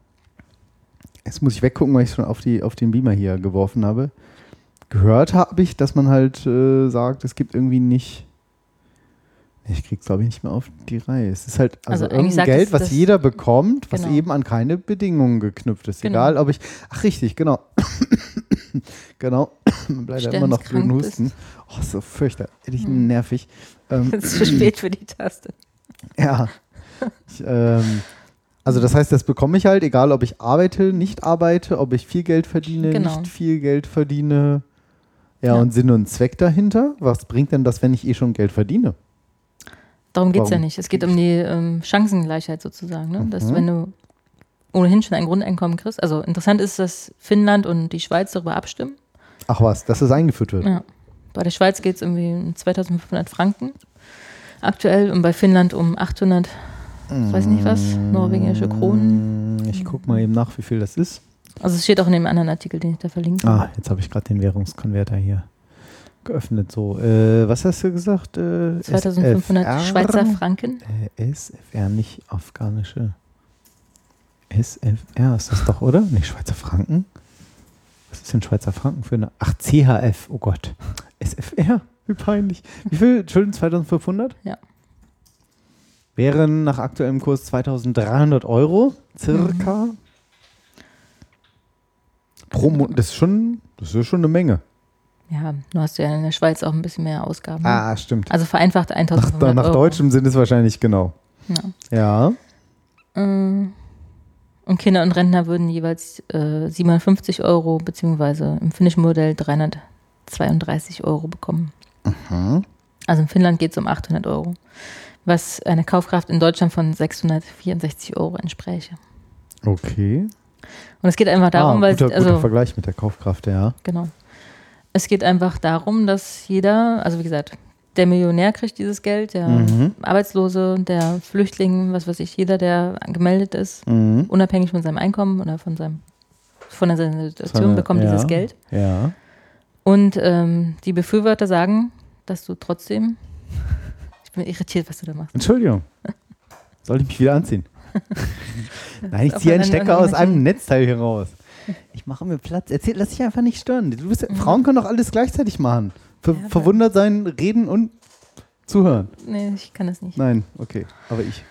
jetzt muss ich weggucken, weil ich es schon auf, die, auf den Beamer hier geworfen habe. Gehört habe ich, dass man halt äh, sagt, es gibt irgendwie nicht. Ich krieg's glaube ich nicht mehr auf die Reihe. Es ist halt also, Also irgendein Geld, was jeder bekommt, was Genau. eben an keine Bedingungen geknüpft ist. Genau. Egal, ob ich. Ach richtig, genau. *coughs* genau. *coughs* Leider immer noch blöden Husten. Oh, so fürchterlich Hm. nervig. Ähm, *laughs* Es ist zu spät für die *coughs* Taste. ja. Ich, ähm, also das heißt, das bekomme ich halt, egal ob ich arbeite, nicht arbeite, ob ich viel Geld verdiene, Genau. nicht viel Geld verdiene. Ja, Ja. und Sinn und Zweck dahinter. Was bringt denn das, wenn ich eh schon Geld verdiene? Darum geht es ja nicht. Es geht um die ähm, Chancengleichheit sozusagen. Ne? Dass Mhm. wenn du ohnehin schon ein Grundeinkommen kriegst. Also interessant ist, dass Finnland und die Schweiz darüber abstimmen. Ach was, dass es eingeführt wird. Ja. Bei der Schweiz geht es irgendwie um 2500 Franken aktuell und bei Finnland um 800, weiß nicht was, norwegische Kronen. Ich guck mal eben nach, wie viel das ist. Also es steht auch in dem anderen Artikel, den ich da verlinke. Ah, jetzt habe ich gerade den Währungskonverter hier geöffnet. So, äh, was hast du gesagt? Äh, 2500 SFR? Schweizer Franken. Äh, SFR, nicht afghanische. SFR ist das doch, oder? Nicht Schweizer Franken? Was ist denn Schweizer Franken für eine? Ach, CHF, oh Gott. SFR, wie peinlich. Wie viel? Entschuldigung, 2500? Ja. Wären nach aktuellem Kurs 2300 Euro, circa. Mhm. Pro Monat. Das ist schon, das ist schon eine Menge. Ja, du hast ja in der Schweiz auch ein bisschen mehr Ausgaben. ne? Ah, stimmt. Also vereinfacht Nach, 1500 nach Euro. deutschem Sinn ist wahrscheinlich genau. Ja. Ja. Äh, Und Kinder und Rentner würden jeweils äh, 750 Euro beziehungsweise im finnischen Modell 332 Euro bekommen. Mhm. Also in Finnland geht es um 800 Euro, was eine Kaufkraft in Deutschland von 664 Euro entspräche. Okay. Und es geht einfach darum, ah, weil guter, also guter Vergleich mit der Kaufkraft, ja. genau. Es geht einfach darum, dass jeder, also wie gesagt, der Millionär kriegt dieses Geld, der Mhm. Arbeitslose, der Flüchtling, was weiß ich, jeder, der gemeldet ist, Mhm. unabhängig von seinem Einkommen oder von seinem von seiner Situation, bekommt ja, dieses Geld. Ja. Und ähm, die Befürworter sagen, dass du trotzdem. Bin irritiert, was du da machst. Entschuldigung. *laughs* Soll ich mich wieder anziehen? *laughs* Nein, ich ziehe einen Stecker aus einem Netzteil hier raus. Ich mache mir Platz. Erzähl, lass dich einfach nicht stören. Du bist, Frauen können doch alles gleichzeitig machen. Ver Mhm. Ja, verwundert sein, reden und zuhören. Nee, ich kann das nicht. Nein, okay. Aber ich.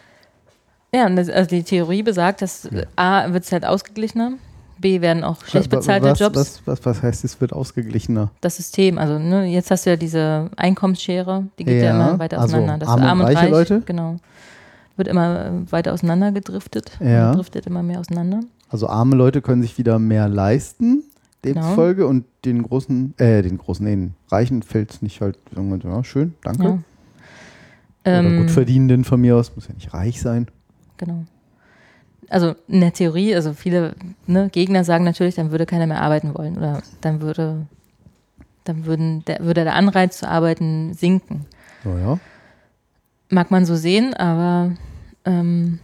Ja, und das, also die Theorie besagt, dass äh, A, wird es halt ausgeglichener, B, werden auch schlecht bezahlte was, Jobs. Was, was, was heißt, es wird ausgeglichener? Das System, also ne, jetzt hast du ja diese Einkommensschere, die geht ja, Ja, immer weiter also auseinander. Das arme und Arm und reiche reich, Leute? genau. Wird immer äh, weiter auseinander gedriftet. Ja. Driftet immer mehr auseinander. Also arme Leute können sich wieder mehr leisten, Genau. demzufolge, und den großen, äh, den großen, den Reichen fällt es nicht halt, ja, schön, danke. Ja. Oder Ähm, gut verdienenden von mir aus, muss ja nicht reich sein. Genau. Also in der Theorie, also viele ne, Gegner sagen natürlich, dann würde keiner mehr arbeiten wollen oder dann würde, dann würden der, würde der Anreiz zu arbeiten sinken. So, ja. Mag man so sehen, aber ähm,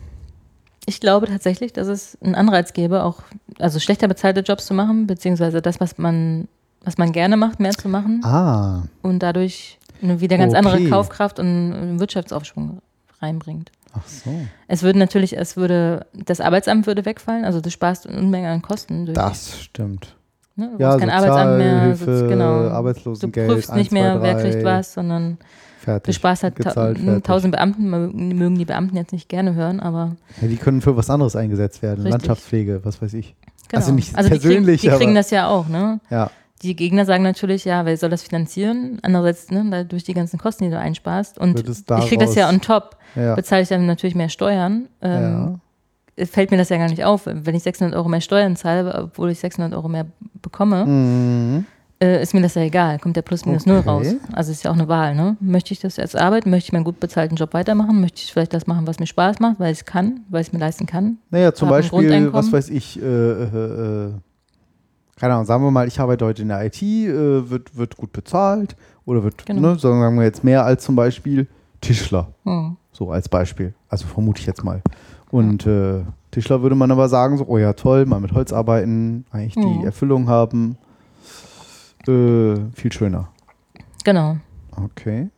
ich glaube tatsächlich, dass es einen Anreiz gäbe, auch also schlechter bezahlte Jobs zu machen, beziehungsweise das, was man, was man gerne macht, mehr zu machen Ah, und dadurch eine wieder ganz Okay. andere Kaufkraft und einen Wirtschaftsaufschwung reinbringt. Ach so. Es würde natürlich, es würde, das Arbeitsamt würde wegfallen, also du sparst eine Unmenge an Kosten. Durch, Das stimmt. ne? Du Ja, kein Arbeitsamt mehr, sitzt- genau. Du Arbeitslosengeld, prüfst nicht 1, mehr, 2, wer 3, kriegt was, sondern Fertig. du sparst halt gezahlt, tausend Beamten, mögen die Beamten jetzt nicht gerne hören, aber Ja, die können für was anderes eingesetzt werden. Richtig. Landschaftspflege, was weiß ich. genau. Also nicht die, kriegen, persönlich, die kriegen aber- das ja auch, ne? Ja. Die Gegner sagen natürlich, ja, wer soll das finanzieren? Andererseits, ne, durch die ganzen Kosten, die du einsparst. Und ich kriege das ja on top. Ja. Bezahle ich dann natürlich mehr Steuern. Ähm, Fällt mir das ja gar nicht auf. Wenn ich 600 Euro mehr Steuern zahle, obwohl ich 600 Euro mehr bekomme, ja. Mhm. äh, ist mir das ja egal. Kommt der plus minus null Okay. raus. Also ist ja auch eine Wahl. Ne? Möchte ich das jetzt arbeiten? Möchte ich meinen gut bezahlten Job weitermachen? Möchte ich vielleicht das machen, was mir Spaß macht, weil ich es kann, weil ich es mir leisten kann? Naja, zum Beispiel, was weiß ich, äh, äh, äh, keine Ahnung, sagen wir mal, ich arbeite heute in der IT, äh, wird, wird gut bezahlt oder wird, Genau. ne, sagen wir jetzt mehr als zum Beispiel Tischler, Hm. so als Beispiel. Also vermute ich jetzt mal. Und äh, Tischler würde man aber sagen, so, oh ja, toll, mal mit Holz arbeiten, eigentlich die Mhm. Erfüllung haben. Äh, viel schöner. Genau. Okay.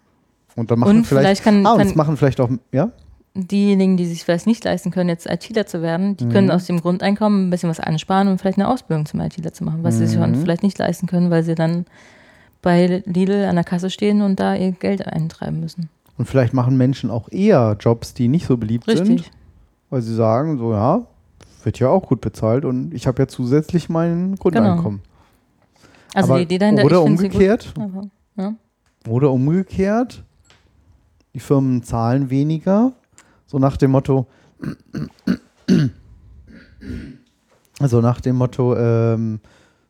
Und dann machen Und vielleicht, vielleicht kann, ah, und kann das machen vielleicht auch, ja? Diejenigen, die sich vielleicht nicht leisten können, jetzt ITler zu werden, die Mhm. können aus dem Grundeinkommen ein bisschen was ansparen und vielleicht eine Ausbildung zum ITler zu machen, was sie sich Mhm. vielleicht nicht leisten können, weil sie dann bei Lidl an der Kasse stehen und da ihr Geld eintreiben müssen. Und vielleicht machen Menschen auch eher Jobs, die nicht so beliebt sind. Richtig. Weil sie sagen, so ja, wird ja auch gut bezahlt und ich habe ja zusätzlich mein Grundeinkommen. Also Aber- die Idee dahinter oder umgekehrt, aber, ja. oder umgekehrt, die Firmen zahlen weniger, so nach dem Motto, also nach dem Motto, ähm,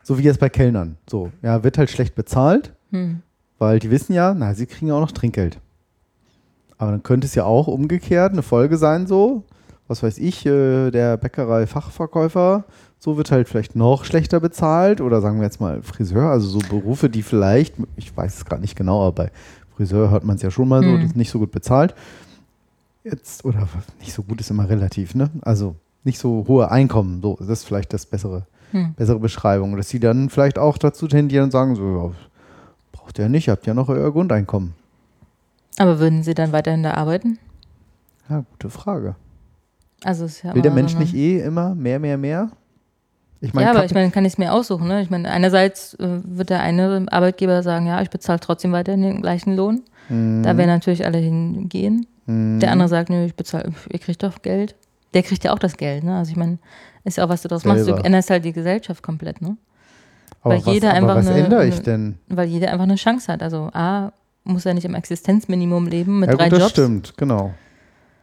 so wie jetzt bei Kellnern, so, ja, wird halt schlecht bezahlt, Hm. weil die wissen ja, na, sie kriegen ja auch noch Trinkgeld. Aber dann könnte es ja auch umgekehrt eine Folge sein, so, was weiß ich, äh, der Bäckerei-Fachverkäufer, so wird halt vielleicht noch schlechter bezahlt oder sagen wir jetzt mal Friseur, also so Berufe, die vielleicht, ich weiß es gerade nicht genau, aber bei Friseur hört man es ja schon mal so, Hm. das ist nicht so gut bezahlt. Jetzt, oder nicht so gut ist immer relativ, ne? Also nicht so hohe Einkommen, so, das ist vielleicht das bessere, Hm. bessere Beschreibung, dass sie dann vielleicht auch dazu tendieren und sagen, so, ja, braucht ihr ja nicht, ihr habt ja noch euer Grundeinkommen. Aber würden sie dann weiterhin da arbeiten? Ja, gute Frage. Also ja Will der Mensch so nicht eh immer mehr, mehr, mehr? Ich ja, aber ich meine, kann ich es mir aussuchen. Ne? Ich meine, einerseits äh, wird der eine Arbeitgeber sagen, ja, ich bezahle trotzdem weiterhin den gleichen Lohn. Mhm. Da werden natürlich alle hingehen. Mhm. Der andere sagt, nö, ich bezahle, ihr kriegt doch Geld. Der kriegt ja auch das Geld. Ne? Also ich meine, ist ja auch, was du daraus machst. Du änderst halt die Gesellschaft komplett. Ne? aber weil was, jeder einfach was eine- ändere ich eine- denn? Weil jeder einfach eine Chance hat. Also A, muss er nicht im Existenzminimum leben mit ja, drei gut, das Jobs. stimmt, genau.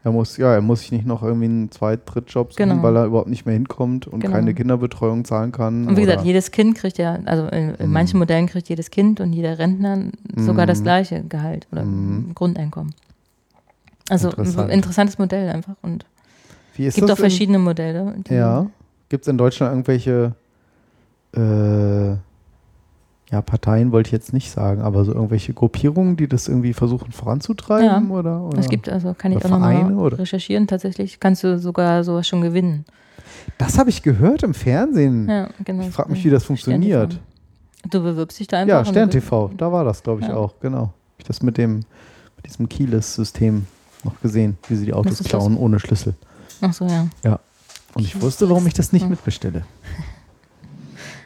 Er muss, ja, er muss sich nicht noch irgendwie einen Zweit-, Drittjob suchen, Genau. weil er überhaupt nicht mehr hinkommt und Genau. keine Kinderbetreuung zahlen kann. Und wie gesagt, jedes Kind kriegt ja, also in, in Mhm. manchen Modellen kriegt jedes Kind und jeder Rentner sogar das gleiche Gehalt oder Mhm. Grundeinkommen. Also ein Interessant. interessantes Modell einfach. Und es gibt auch verschiedene Modelle. In, die- ja. Gibt es in Deutschland irgendwelche äh, ja, Parteien wollte ich jetzt nicht sagen, aber so irgendwelche Gruppierungen, die das irgendwie versuchen voranzutreiben? Ja. Oder, oder? Es gibt, also kann ich auch nochmal recherchieren. Tatsächlich kannst du sogar sowas schon gewinnen. Das habe ich gehört im Fernsehen. Ja, genau. Ich frage mich, wie das funktioniert. Du bewirbst dich da einfach. Ja, Stern TV, da war das, glaube ich, Ja. auch, genau. Das mit dem, mit diesem Keyless-System noch gesehen, wie sie die Autos klauen ohne Schlüssel. Ach so, ja. Und ich wusste, warum ich das nicht mitbestelle.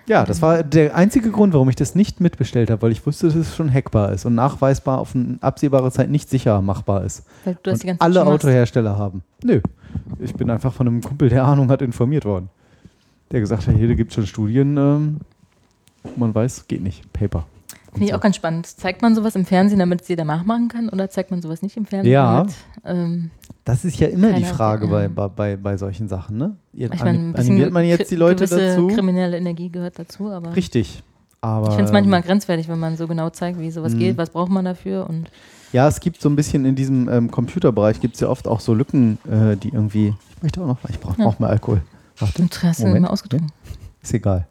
Ja, das war der einzige Grund, warum ich das nicht mitbestellt habe, weil ich wusste, dass es schon hackbar ist und nachweisbar auf eine absehbare Zeit nicht sicher machbar ist. Weil du das die ganze alle Zeit. Autohersteller haben. Nö. Ich bin einfach von einem Kumpel, der Ahnung hat, informiert worden. Der gesagt hat, hier, gibt es schon Studien, ähm, man weiß, geht nicht. Paper. Finde ich so. auch ganz spannend. Zeigt man sowas im Fernsehen, damit es jeder nachmachen kann? Oder zeigt man sowas nicht im Fernsehen? Ja. Damit, ähm, Das ist ja immer die Frage bei, bei, bei, solchen Sachen, ne? Ihr ich meine, ein anim- bisschen animiert man jetzt die Leute dazu? kriminelle Energie gehört dazu, aber Richtig. Aber, ich finde es manchmal grenzwertig, wenn man so genau zeigt, wie sowas Mhm. geht, was braucht man dafür und Ja, es gibt so ein bisschen in diesem ähm, Computerbereich gibt es ja oft auch so Lücken, äh, die irgendwie. Ich möchte auch noch, ich brauche Ja. auch mehr Alkohol. Warte, Interesse Moment. immer ausgetrunken. ist egal.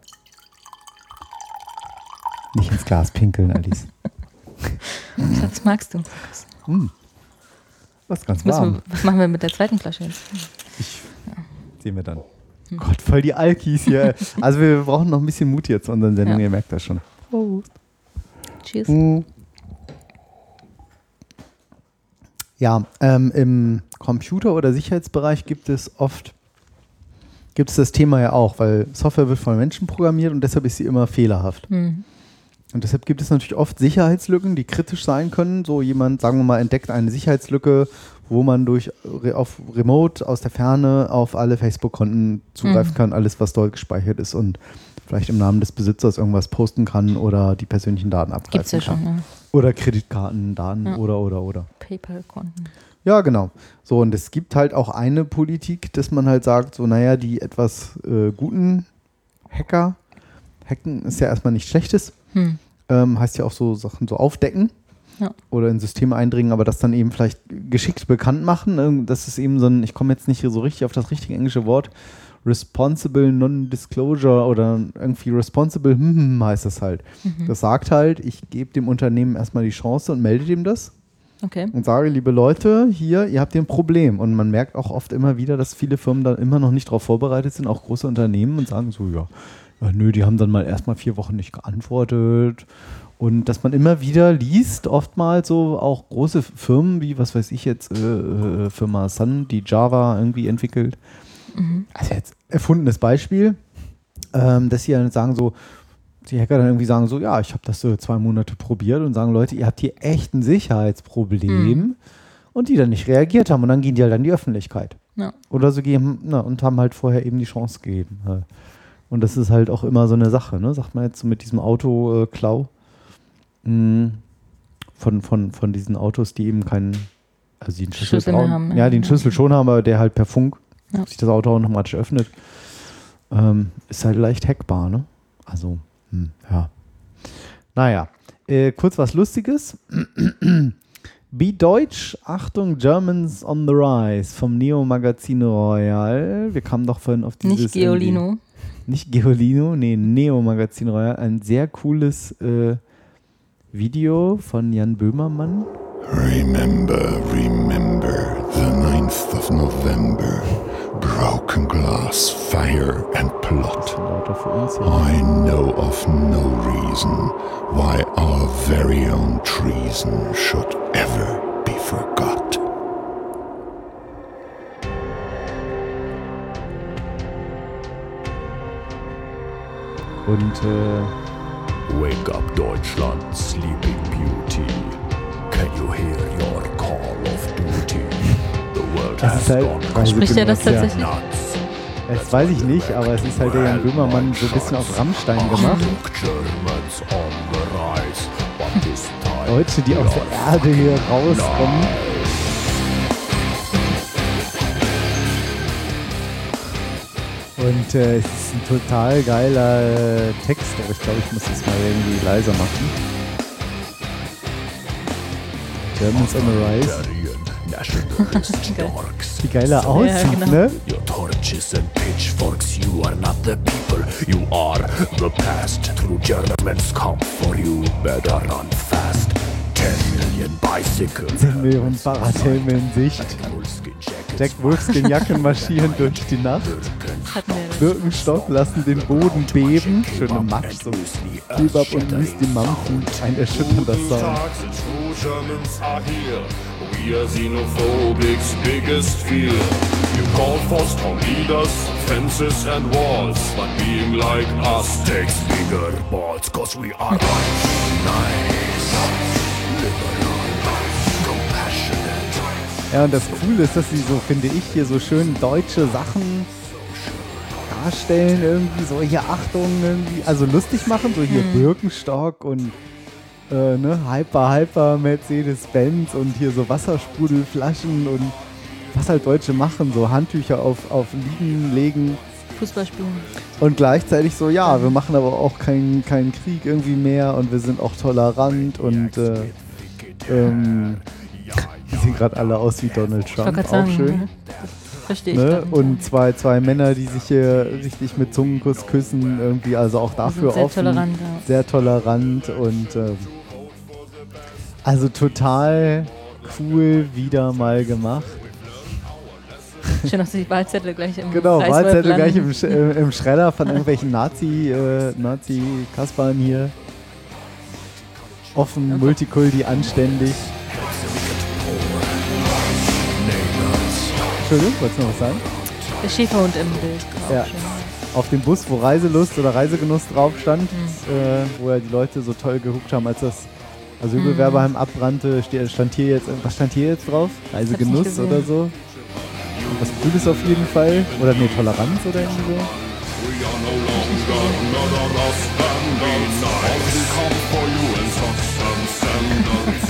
Nicht ins Glas pinkeln, Alice. *laughs* Das magst du. Hm. Was ganz warm. wir, was machen wir mit der zweiten Flasche jetzt? Ich, sehen wir dann. Hm. Gott, voll die Alkis hier. *laughs* also wir brauchen noch ein bisschen Mut jetzt zu unseren Sendungen, Ja. ihr merkt das schon. Cheers. Hm. Ja, ähm, im Computer- oder Sicherheitsbereich gibt es oft, gibt es das Thema ja auch, weil Software wird von Menschen programmiert und deshalb ist sie immer fehlerhaft. Hm. Und deshalb gibt es natürlich oft Sicherheitslücken, die kritisch sein können. So jemand, sagen wir mal, entdeckt eine Sicherheitslücke, wo man durch auf Remote aus der Ferne auf alle Facebook-Konten zugreifen Mhm. kann, alles, was dort gespeichert ist und vielleicht im Namen des Besitzers irgendwas posten kann oder die persönlichen Daten abgreifen Gibt's ja kann. schon, ne? Oder Kreditkartendaten Ja. oder, oder, oder. PayPal-Konten. Ja, genau. So, und es gibt halt auch eine Politik, dass man halt sagt, so, naja, die etwas äh, guten Hacker, Hacken ist ja erstmal nichts Schlechtes, Hm. ähm, heißt ja auch so Sachen so aufdecken Ja. oder in Systeme eindringen, aber das dann eben vielleicht geschickt bekannt machen. Ähm, Das ist eben so ein, ich komme jetzt nicht so richtig auf das richtige englische Wort, Responsible Non-Disclosure oder irgendwie Responsible hm, hm, heißt das halt. Mhm. Das sagt halt, ich gebe dem Unternehmen erstmal die Chance und melde dem das Okay. und sage, liebe Leute, hier, ihr habt hier ein Problem. Und man merkt auch oft immer wieder, dass viele Firmen da immer noch nicht darauf vorbereitet sind, auch große Unternehmen und sagen so, ja, ja nö, die haben dann mal erstmal vier Wochen nicht geantwortet. Und dass man immer wieder liest, oftmals so auch große Firmen wie, was weiß ich jetzt, äh, äh, Firma Sun, die Java irgendwie entwickelt. Also jetzt erfundenes Beispiel, ähm, dass sie dann sagen so, die Hacker dann irgendwie sagen so, ja, ich habe das so zwei Monate probiert und sagen, Leute, ihr habt hier echt ein Sicherheitsproblem und die dann nicht reagiert haben und dann gehen die halt an die Öffentlichkeit. Ja. Oder so geben, na, und haben halt vorher eben die Chance gegeben. ja. Und das ist halt auch immer so eine Sache, ne? Sagt man jetzt so mit diesem Auto-Klau mh, von, von, von diesen Autos, die eben keinen, also die Schlüssel, Schlüssel trauen- haben, ja, einen Schlüssel schon haben, aber der halt per Funk Ja. sich das Auto automatisch öffnet. Ähm, ist halt leicht hackbar, ne? Also, hm, ja. Naja, äh, kurz was Lustiges. *clears throat* Be Deutsch, Achtung, Germans on the Rise vom Neo Magazin Royal. Wir kamen doch vorhin auf dieses. Nicht Geolino. Nicht Geolino, nee, Neo Magazin Royal. Ein sehr cooles äh, Video von Jan Böhmermann. Remember, remember the 9th of November. Broken glass, fire, and plot. I know of no reason why our very own treason should ever be forgot. Und äh, Wake up, Deutschland, sleeping beauty. Can you hear your call of duty? The world Das has ist halt gone Reise Spricht er das tatsächlich? nuts. das weiß ich nicht, aber es ist halt der Jan Böhmermann so ein bisschen auf Rammstein gemacht. Deutsche, die aus der Erde hier rauskommen. Und äh, es ist ein total geiler äh, Text, aber ich glaube, ich muss das mal irgendwie leiser machen. Germans on the Rise. Wie geil er aussieht, genau. ne? Your torches and pitchforks, you are not the people, you are the past. True Germans come for you, better run fast. 10 million bicycles. 10 Millionen Fahrradhelme in Sicht. Jack Wolfskin Jacken marschieren durch die Nacht. Birkenstock lassen den Boden beben. Schöne Max und Kebab und Müsli Mampfen. Ein erschütternder Sound. Tags and true Germans are here. We are xenophobic's biggest fear. You call for strong leaders, fences and walls, but being like us takes bigger balls, cause we are nice, compassionate. Ja, und das Coole ist, dass sie so, finde ich, hier so schön deutsche Sachen darstellen, irgendwie so hier Achtung, irgendwie, also lustig machen, so hier Birkenstock und äh, ne, Hyper, Hyper, Mercedes-Benz und hier so Wassersprudelflaschen und was halt Deutsche machen, so Handtücher auf, auf Liegen legen. Fußball spielen. und gleichzeitig so, ja, wir machen aber auch keinen keinen Krieg irgendwie mehr und wir sind auch tolerant und äh, ähm, die sehen gerade alle aus wie Donald Trump, auch sagen, schön. ne? verstehe ich. Ne? Und zwei, zwei Männer, die sich hier richtig mit Zungenkuss küssen, irgendwie, also auch dafür sehr offen. tolerant. Ja. Sehr tolerant und ähm, also total cool wieder mal gemacht. Schön, dass die Wahlzettel gleich im Genau, Reiswolf Wahlzettel landen. gleich im, Sch äh, im Schredder von irgendwelchen Nazi, äh, Nazi-Kaspern hier. Offen, Multikulti, anständig. Entschuldigung, wolltest du noch was sagen? Der Schäferhund im Bild. Ja. schön. auf dem Bus, wo Reiselust oder Reisegenuss drauf stand, Mhm. äh, wo ja die Leute so toll geguckt haben, als das Mhm. Asylbewerberheim abbrannte, ste- stand hier jetzt, was stand hier jetzt drauf? Reisegenuss oder so? Was Cooles auf jeden Fall. Oder nee, Toleranz oder irgendwie so.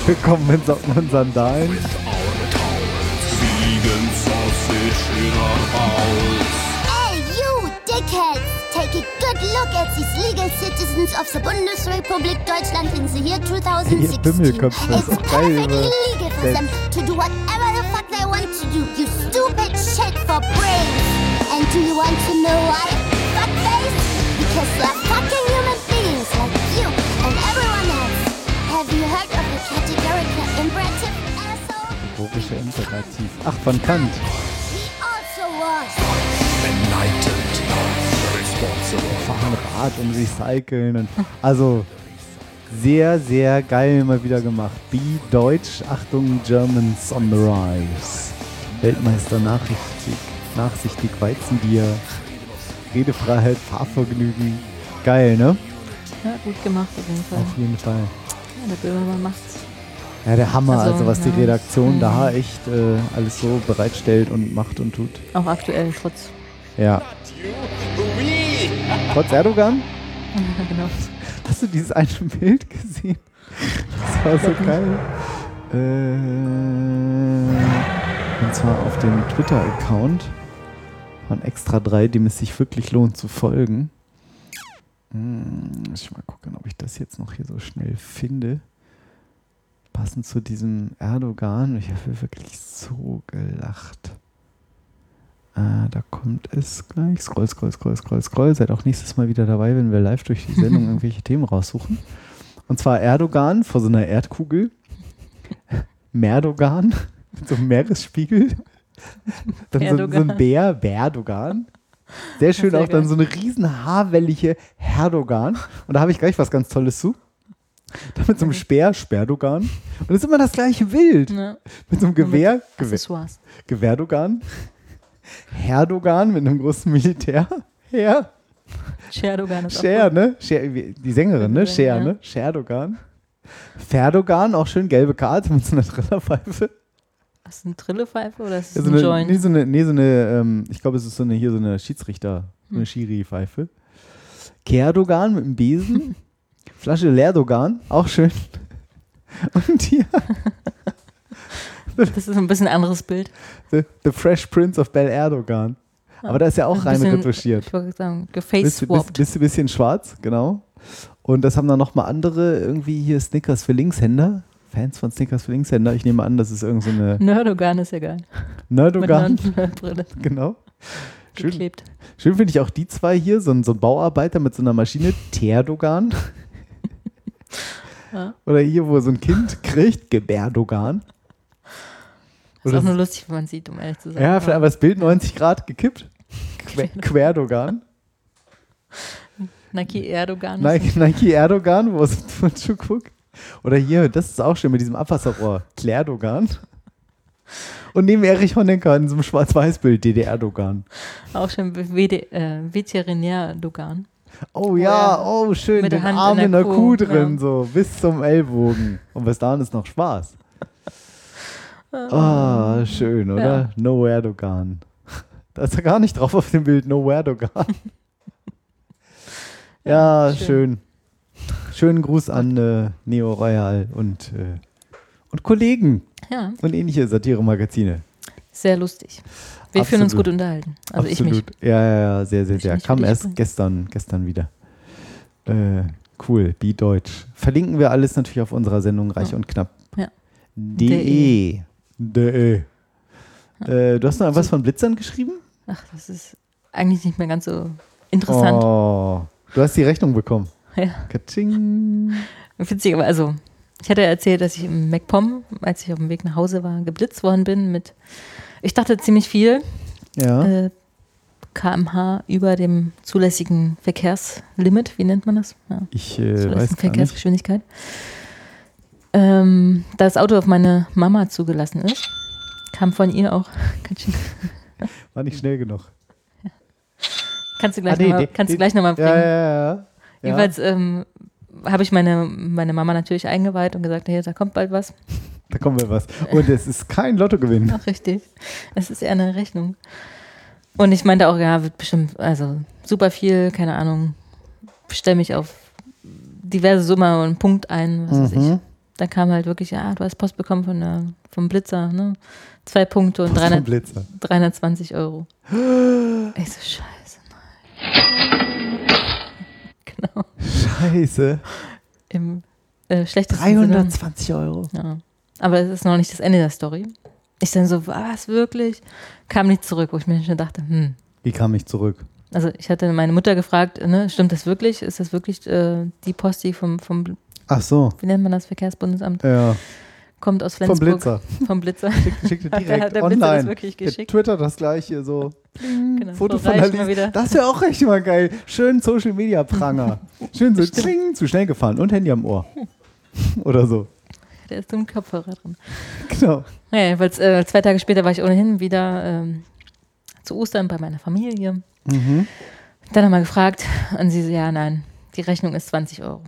Willkommen in Socken und Sandalen. With our towels, vegan sausage in our bowels. Hey, you dickheads! Take a good look at these legal citizens of the Bundesrepublik Deutschland in the year 2016. It's ist auch geil, perfectly legal for them to do whatever the fuck they want to do. You stupid shit for brains. And do you want to know why? Fuckface? Because they're fucking Logische Imperativ. Ach, von Kant. Also. Fahren Rad und recyceln. Und, also sehr, sehr geil mal wieder gemacht. Be Deutsch, Achtung, Germans on the Rise. Weltmeister nachsichtig, nachsichtig Weizenbier, Redefreiheit, Fahrvergnügen. Geil, ne? Ja, gut gemacht auf jeden Fall. Auf jeden Fall. Ja, der Böhmermann macht's. Ja, der Hammer, also, Also, was die ja. Redaktion Mhm. da echt äh, alles so bereitstellt und macht und tut. Auch aktuell, trotz. Ja. Trotz Erdogan? *laughs* genau. Hast du dieses eine Bild gesehen? Das war so geil. Äh, und zwar auf dem Twitter-Account von Extra 3, dem es sich wirklich lohnt zu folgen. Hm, muss ich mal gucken, ob ich das jetzt noch hier so schnell finde. Passend zu diesem Erdogan. Ich habe wirklich so gelacht. Äh, da kommt es gleich. Scroll, scroll, scroll, scroll, scroll. Seid auch nächstes Mal wieder dabei, wenn wir live durch die *laughs* Sendung irgendwelche Themen raussuchen. Und zwar Erdogan vor so einer Erdkugel. *laughs* Merdogan mit so einem Meeresspiegel. Dann so, so ein. *laughs* Bär, Berdogan. Sehr schön Sehr auch dann geil. so eine riesen haarwellige Herdogan. Und da habe ich gleich was ganz Tolles zu. Dann mit so einem Speer, Sperdogan. Und das ist immer das gleiche Bild. Ja. Mit so einem Gewehr, Gewehr. Gewerdogan. Herdogan mit einem großen Militär. Herr. Scherdogan ist Cher, auch gut. ne? Cher, wie- die Sängerin, ne? Sängerin, Cher, ja. ne? Scherdogan. Ferdogan, auch schön gelbe Karte mit so einer Trillerpfeife. Ist das eine Trillepfeife oder ist Ja, das so ein eine, Joint? nee, so eine, nee, so eine ähm, ich glaube, es ist so eine, hier so eine Schiedsrichter, so eine Hm. Schiri-Pfeife. Kerdogan mit dem Besen. *laughs* Flasche Leerdogan, auch schön. Und hier, Das ist ein bisschen ein anderes Bild. the, the Fresh Prince of Bel Erdogan. Aber da ist ja auch Ein rein bisschen- retuschiert. Ich wollte sagen, gefaceswapped. bist du ein bisschen schwarz, genau. Und das haben dann nochmal andere, irgendwie hier Snickers für Linkshänder. Fans von Snickers für Linkshänder. Ich nehme an, das ist irgend so eine *laughs* Nerdogan ist ja geil. Nerdogan. Brille *laughs* Genau. Schön, geklebt. schön finde ich auch die zwei hier, so ein, so ein Bauarbeiter mit so einer Maschine, Terdogan. *laughs* Ja. Oder hier, wo so ein Kind kriegt, Gebärdogan. Ist Oder auch nur lustig, wenn man sieht, um ehrlich zu sein. ja, vielleicht aber das Bild 90 Grad gekippt. Que Querdogan. Nike Erdogan. ist Nike, Nike Erdogan, wo es von guckt. Oder hier, das ist auch schön mit diesem Abwasserrohr. Klärdogan. Und neben Erich Honecker in so einem Schwarz-Weiß-Bild DDR-Dogan. Auch schon WD, äh, Veterinär-Dogan. Oh ja, Ja, oh schön, mit der den Hand Arm in in der der Kuh, Kuh drin, ja. so bis zum Ellbogen. Und bis dahin ist noch Spaß. *laughs* Ah, schön, oder? Ja. No Erdogan. Da ist er gar nicht drauf auf dem Bild, No Erdogan. *laughs* ja, schön. schön. Schönen Gruß an äh, Neo Royal und, äh, und Kollegen Ja, und ähnliche Satiremagazine. sehr lustig. Wir fühlen uns Absolut. gut unterhalten. Also ich mich. Ja, ja, ja, sehr, sehr, sehr. Kam erst gestern, gestern wieder. Äh, cool, Be Deutsch. Verlinken wir alles natürlich auf unserer Sendung Reich Ja. und Knapp. Ja. De. De. Äh, du hast noch was von Blitzern geschrieben? Ach, das ist eigentlich nicht mehr ganz so interessant. Oh, du hast die Rechnung bekommen. Ja. Katsching. Witzig, aber also, ich hatte erzählt, dass ich im MacPom, als ich auf dem Weg nach Hause war, geblitzt worden bin mit, ich dachte ziemlich viel, Ja. äh, kmh über dem zulässigen Verkehrslimit, wie nennt man das? Ja, ich äh, weiß. Verkehrsgeschwindigkeit. Ähm, da das Auto auf meine Mama zugelassen ist, kam von ihr auch, *laughs* War nicht schnell genug. kannst du gleich Ah, nee, nochmal nee, noch bringen. Ja, ja, ja. Ja. Jedenfalls ähm, habe ich meine, meine Mama natürlich eingeweiht und gesagt, hey, da kommt bald was. Da kommen wir was. Und es ist kein Lottogewinn. Ach, richtig. Es ist eher eine Rechnung. Und ich meinte auch, ja, wird bestimmt, also super viel, keine Ahnung, stelle mich auf diverse Summe und Punkt ein, was weiß ich. Mhm. Da kam halt wirklich, ja, du hast Post bekommen von der, vom Blitzer, ne? Zwei Punkte und Was für ein 300, Blitzer. 320 Euro. *gasps* Ich so, scheiße, nein. Genau. Scheiße. Im äh, schlechtesten Sinne. 320 Euro. Ja. Aber es ist noch nicht das Ende der Story. Ich dann so, was, wirklich? Kam nicht zurück, wo ich mir schon dachte, hm. Wie kam ich zurück? Also ich hatte meine Mutter gefragt, ne, stimmt das wirklich? Ist das wirklich äh, die Post, die vom, vom, Ach so. wie nennt man das, Verkehrsbundesamt, Ja. Kommt aus Vom Flensburg? Blitzer. Vom Blitzer. Schickte, *laughs* schickte direkt der, der Blitzer online. das wirklich Der geschickt? Twitter das gleiche, so. Genau, Foto von der wieder. Das wäre auch echt mal geil. Schön Social Media Pranger. *laughs* Schön so kling, zu schnell gefahren und Handy am Ohr. *laughs* Oder so. Der ist im Kopfhörer drin. Genau. Naja, weil äh, zwei Tage später war ich ohnehin wieder ähm, zu Ostern bei meiner Familie. Mhm. Dann nochmal gefragt und sie so, ja, nein, die Rechnung ist 20 Euro.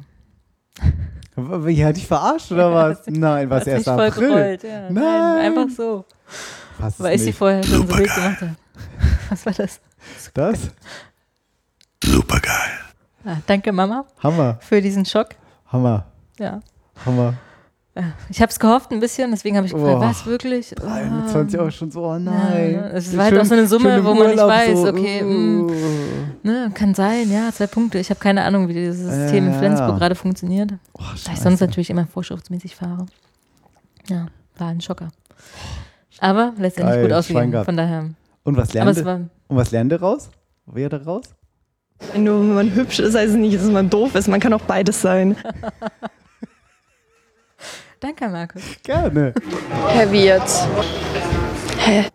Wie hat dich verarscht oder *laughs* was? Nein, was erst voll April. gerollt. Ja, Nein. einfach so. Was Weil ich sie vorher schon so wild gemacht habe. *laughs* Was war das? Das? Supergeil. Ah, danke, Mama, Hammer, für diesen Schock. Hammer, Ja. Hammer. Ja, Ich habe es gehofft ein bisschen, deswegen habe ich gefragt, Boah. was wirklich? 23 Ah. Euro schon so, oh nein. Ja, es war halt auch so eine Summe, wo man nicht weiß, so, okay, uh. mm, Ne, kann sein, ja, zwei Punkte. Ich habe keine Ahnung, wie dieses System Ja, in Flensburg ja. gerade funktioniert. Oh, Da ich sonst natürlich immer vorschriftsmäßig fahre. Ja, war ein Schocker. Aber letztendlich Geil, gut ausgegangen. Von daher. Und was lernt, war. und was lernt ihr raus? Wer da raus? Nur wenn man hübsch ist, heißt es nicht, dass man doof ist. Man kann auch beides sein. *laughs* Danke, Markus. Gerne. Herr Wirt. *laughs*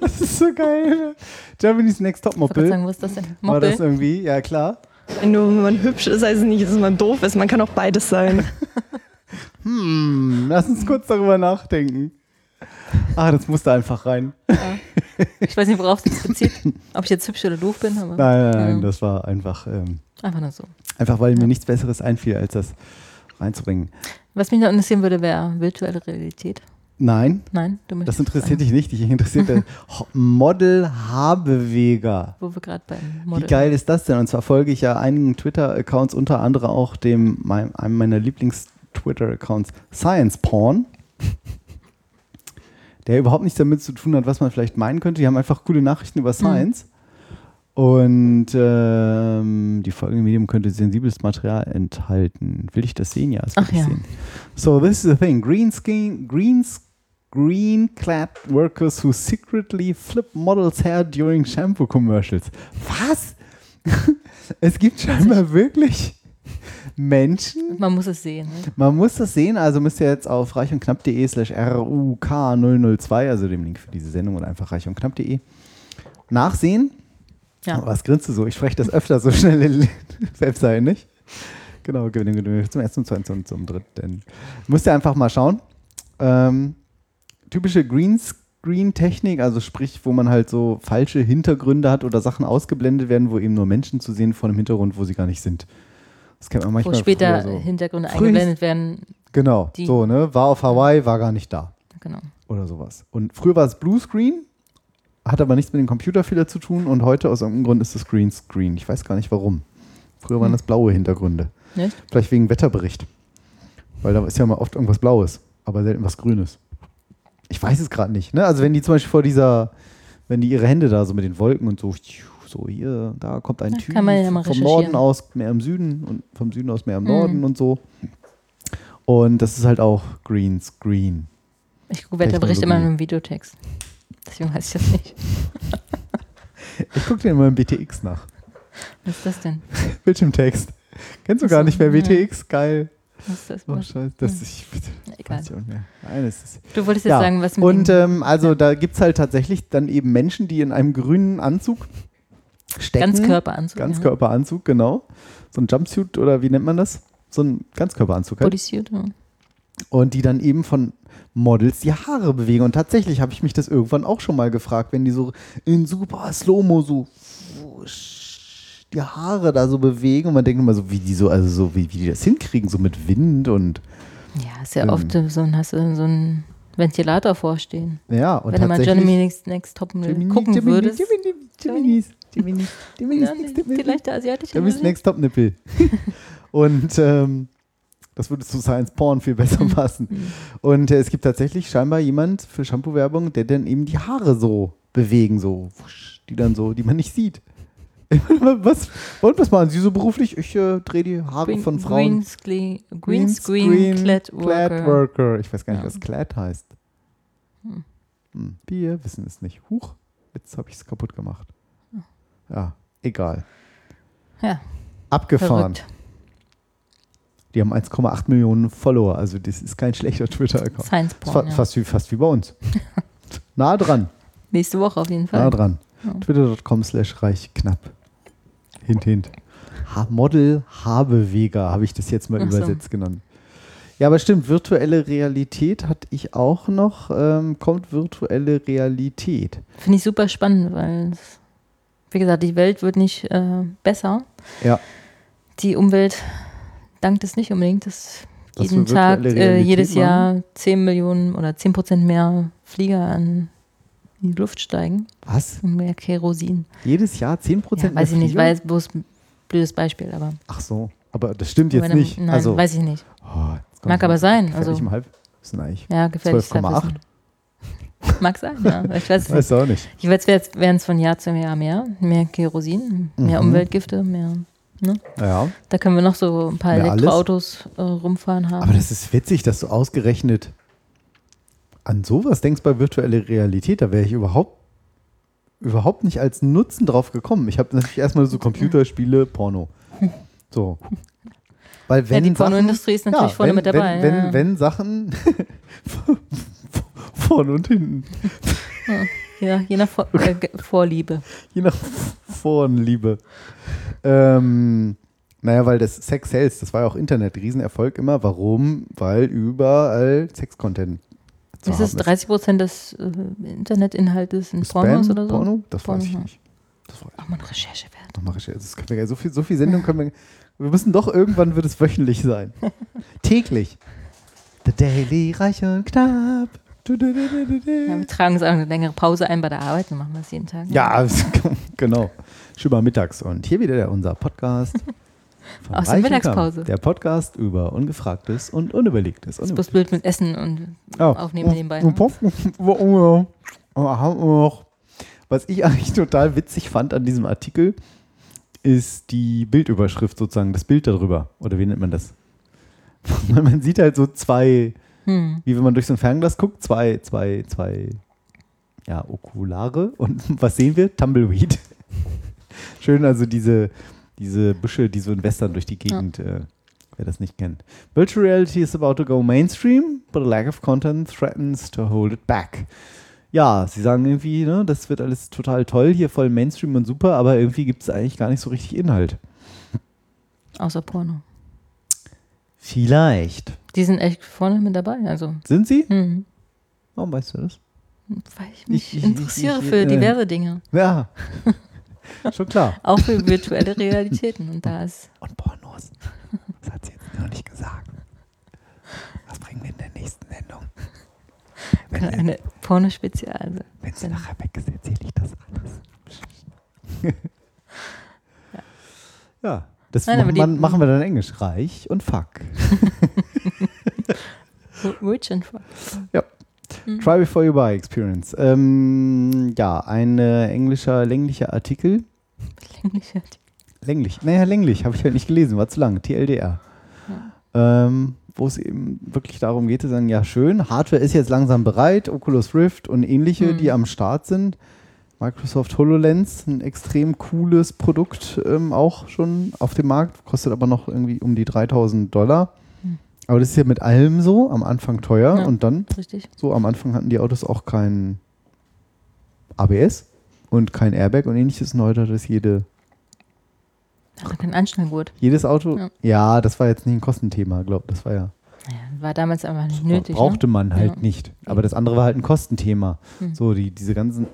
Das ist so geil. Germany's Next Top Ich wollte gerade Moppel. sagen, wo ist das denn? War das Moppel. irgendwie? Ja, klar. Nur wenn man hübsch ist, heißt es nicht, dass man doof ist. Man kann auch beides sein. *laughs* Hm, lass uns kurz darüber nachdenken. Ah, das musste einfach rein. Ich weiß nicht, worauf es sich bezieht. *laughs* Ob ich jetzt hübsch oder doof bin, aber Nein, nein, nein, Ja. das war einfach, ähm, einfach nur so. einfach weil mir nichts Besseres einfiel, als das reinzubringen. Was mich noch interessieren würde, wäre virtuelle Realität. Nein, Nein, du möchtest das interessiert sagen, dich nicht. Dich interessiert der Ho- Model-Haarbeweger. Wo wir gerade beim Wie Model geil ist das denn? Und zwar folge ich ja einigen Twitter-Accounts, unter anderem auch dem, mein, einem meiner Lieblings-Twitter-Accounts, Science Porn, der überhaupt nichts damit zu tun hat, was man vielleicht meinen könnte. Die haben einfach coole Nachrichten über Science. Und ähm, die folgende Medium könnte sensibles Material enthalten. Will ich das sehen? Ja, das will Ach ich ja. sehen. So, this is the thing. Green screen, green screen clad workers who secretly flip models hair during shampoo commercials. Was? *laughs* es gibt scheinbar wirklich Menschen. Man muss es sehen. Ne? Man muss das sehen, also müsst ihr jetzt auf reichundknapp.de slash RUK002, also dem Link für diese Sendung oder einfach reichundknapp.de nachsehen. Ja. Was grinst du so? Ich spreche das öfter so *laughs* schnell in Webseiten, nicht? Genau. Zum ersten, zum zweiten und zum dritten. Müsst ihr einfach mal schauen. Ähm, typische Greenscreen-Technik, also sprich, wo man halt so falsche Hintergründe hat oder Sachen ausgeblendet werden, wo eben nur Menschen zu sehen vor einem Hintergrund, wo sie gar nicht sind. Das kennt man Wo manchmal später früher so. Hintergründe Früher eingeblendet werden. Genau, so, ne? War auf Hawaii, war gar nicht da. Genau. Oder sowas. Und früher war es Bluescreen, hat aber nichts mit dem Computerfehler zu tun und heute aus irgendeinem Grund ist es Greenscreen. Ich weiß gar nicht warum. Früher waren Hm. das blaue Hintergründe. Nicht? Vielleicht wegen Wetterbericht. Weil da ist ja mal oft irgendwas Blaues, aber selten was Grünes. Ich weiß es gerade nicht. Ne? Also wenn die zum Beispiel vor dieser, wenn die ihre Hände da so mit den Wolken und so, so hier, da kommt ein Typ ja vom. Norden aus mehr im Süden und vom Süden aus mehr im Mhm. Norden und so. Und das ist halt auch Greenscreen. Ich gucke Wetterbericht immer nur im Videotext. Deswegen weiß ich das nicht. *laughs* Ich gucke dir immer im BTX nach. Was ist das denn? Bildschirmtext. Kennst du gar so, nicht mehr ja. BTX? Geil. Was ist das? Oh, scheiße. Das Hm. Ja, Egal. weiß ich auch nicht mehr. Nein, das ist, Du wolltest jetzt Ja, sagen, was mit Und ähm, also da gibt es halt tatsächlich dann eben Menschen, die in einem grünen Anzug stecken. Ganzkörperanzug. ja. Ganzkörperanzug, genau. So ein Jumpsuit oder wie nennt man das? So ein Ganzkörperanzug halt. Bodysuit. Ja. Und die dann eben von Models die Haare bewegen. Und tatsächlich habe ich mich das irgendwann auch schon mal gefragt, wenn die so in super Slow-Mo so die Haare da so bewegen und man denkt immer so, wie die so, also so, wie, wie die das hinkriegen, so mit Wind und ja, ist ja Ähm. oft so ein, hast du so einen Ventilator vorstehen. ja, und Wenn du mal. Johnny Next, Next Top Gemini, gucken Gemini, würdest. Miss Nudeln? Next Top Nippel. *laughs* Und ähm, das würde zu Science Porn viel besser passen. Und äh, es gibt tatsächlich scheinbar jemand für Shampoo-Werbung, der dann eben die Haare so bewegen, so, wusch, die dann so, die man nicht sieht. *laughs* was, und was machen Sie so beruflich? Ich äh, drehe die Haare Green, von Frauen. Greenscreen, Greenscreen, Clad Worker. Clad-Worker. Ich weiß gar nicht, Ja. was Clad heißt. Hm. Hm. Wir wissen es nicht. Huch, jetzt habe ich es kaputt gemacht. Ja, egal. Ja, Abgefahren. verrückt. Die haben 1,8 Millionen Follower. Also das ist kein schlechter Twitter-Account. Science Porn, fa ja. fast, wie, fast wie bei uns. *laughs* nah dran, Nächste Woche auf jeden Fall. nah dran. Ja. Twitter.com slash reich knapp. Hint, hint. Ha Model Habeweger habe ich das jetzt mal Ach so. übersetzt genannt. Ja, aber stimmt, virtuelle Realität hatte ich auch noch. Ähm, kommt virtuelle Realität. Finde ich super spannend, weil, es- wie gesagt, die Welt wird nicht äh, besser. Ja. Die Umwelt dankt es nicht unbedingt, dass Dass jeden Tag, äh, jedes Jahr 10 Millionen oder 10 Prozent mehr Flieger an in die Luft steigen Was? und mehr Kerosin. Jedes Jahr 10% Ja, weiß ich nicht, Flieger? weiß bloß ein blödes Beispiel, aber Ach so, aber das stimmt jetzt einem- nicht. Nein, also, weiß ich nicht. oh, jetzt Mag aber sein, gefährlich also- im Halb. Das ist eigentlich. Ja, gefährlich. 12,8. Mag sein, ja. Ich weiß. Weiß auch nicht. Ich weiß, werden es von Jahr zu Jahr mehr. Mehr Kerosin, mehr Mhm. Umweltgifte, mehr. Ne? Ja. Da können wir noch so ein paar alles? Elektroautos äh, rumfahren haben. Aber das ist witzig, dass du ausgerechnet an sowas denkst bei virtueller Realität. Da wäre ich überhaupt, überhaupt nicht als Nutzen drauf gekommen. Ich habe natürlich erstmal so Computerspiele, Porno. So. Weil ja, wenn die Sachen, Pornoindustrie ist natürlich ja, vorne wenn, mit dabei. Wenn, wenn, ja. wenn Sachen *laughs* vorne und hinten, ja, je nach Vor äh, Vorliebe. *laughs* je nach Vorliebe. Ähm, naja, weil das Sex Sales, das war ja auch Internet, Riesenerfolg immer. Warum? Weil überall Sex-Content Ist es 30 Prozent des äh, Internetinhaltes in Spam, Pornos oder so? Porno? Das Porno, weiß ich nicht. Das weiß ich Auch mal eine Recherche wert. noch mal recherchieren. Das können wir so viel, so viel Sendung können wir. Wir müssen doch irgendwann wird es wöchentlich sein. *laughs* Täglich. The Daily Reich und Knapp. Du, du, du, du, du, Ja, du. wir tragen uns auch eine längere Pause ein bei der Arbeit und machen das jeden Tag. Ja, *laughs* genau. Schön mal mittags. Und hier wieder der, unser Podcast. *laughs* Aus der Mittagspause. Der Podcast über Ungefragtes und Unüberlegtes. Das ist blöd mit Essen und Oh. Aufnehmen nebenbei. Ne? Was ich *laughs* eigentlich total witzig fand an diesem Artikel, ist die Bildüberschrift sozusagen, das Bild darüber. Oder wie nennt man das? Man sieht halt so zwei, Hm. wie wenn man durch so ein Fernglas guckt, zwei, zwei, zwei, ja, Okulare. Und *laughs* was sehen wir? Tumbleweed. *laughs* Schön, also diese, diese Büsche, die so in Western durch die Gegend, äh, wer das nicht kennt. Virtual Reality is about to go mainstream, but a lack of content threatens to hold it back. Ja, sie sagen irgendwie, ne, das wird alles total toll, hier voll Mainstream und super, aber irgendwie gibt es eigentlich gar nicht so richtig Inhalt. Außer Porno. Vielleicht. Die sind echt vorne mit dabei. Also, Sind sie? hm. Warum weißt du das? weil ich mich Ich- ich- interessiere ich- für äh. diverse Dinge. Ja. *laughs* Schon klar. Auch für virtuelle Realitäten. Und da ist Und Pornos. Das hat sie jetzt noch nicht gesagt. Was bringen wir in der nächsten Sendung? Wenn, wir, eine Porno-Spezial. Also, wenn sie nachher weg ist, erzähle ich das alles. *laughs* ja, das Nein, machen, machen wir dann Englisch. Reich und fuck. *laughs* Rich and Fuck. Mhm. Try before you buy Experience. Ähm, ja, ein äh, englischer, länglicher Artikel. Länglich hat Länglich. Naja, länglich. Habe ich halt nicht gelesen. War zu lang. TLDR. Ähm, wo es eben wirklich darum geht, zu sagen, ja schön, Hardware ist jetzt langsam bereit, Oculus Rift und ähnliche, Mhm. die am Start sind. Microsoft HoloLens, ein extrem cooles Produkt, ähm, auch schon auf dem Markt, kostet aber noch irgendwie um die 3000 Dollar. Aber das ist ja mit allem so, am Anfang teuer Ja. und dann Richtig. so, am Anfang hatten die Autos auch kein ABS und kein Airbag und ähnliches. Und heute hat das jede, Hatte kein Anschnallgurt. jedes Auto. Ja. Ja. das war jetzt nicht ein Kostenthema, glaube Das war ja, Naja, war damals einfach nicht nötig. brauchte man halt Ja. nicht. Aber das andere war halt ein Kostenthema. Hm. So, die, diese ganzen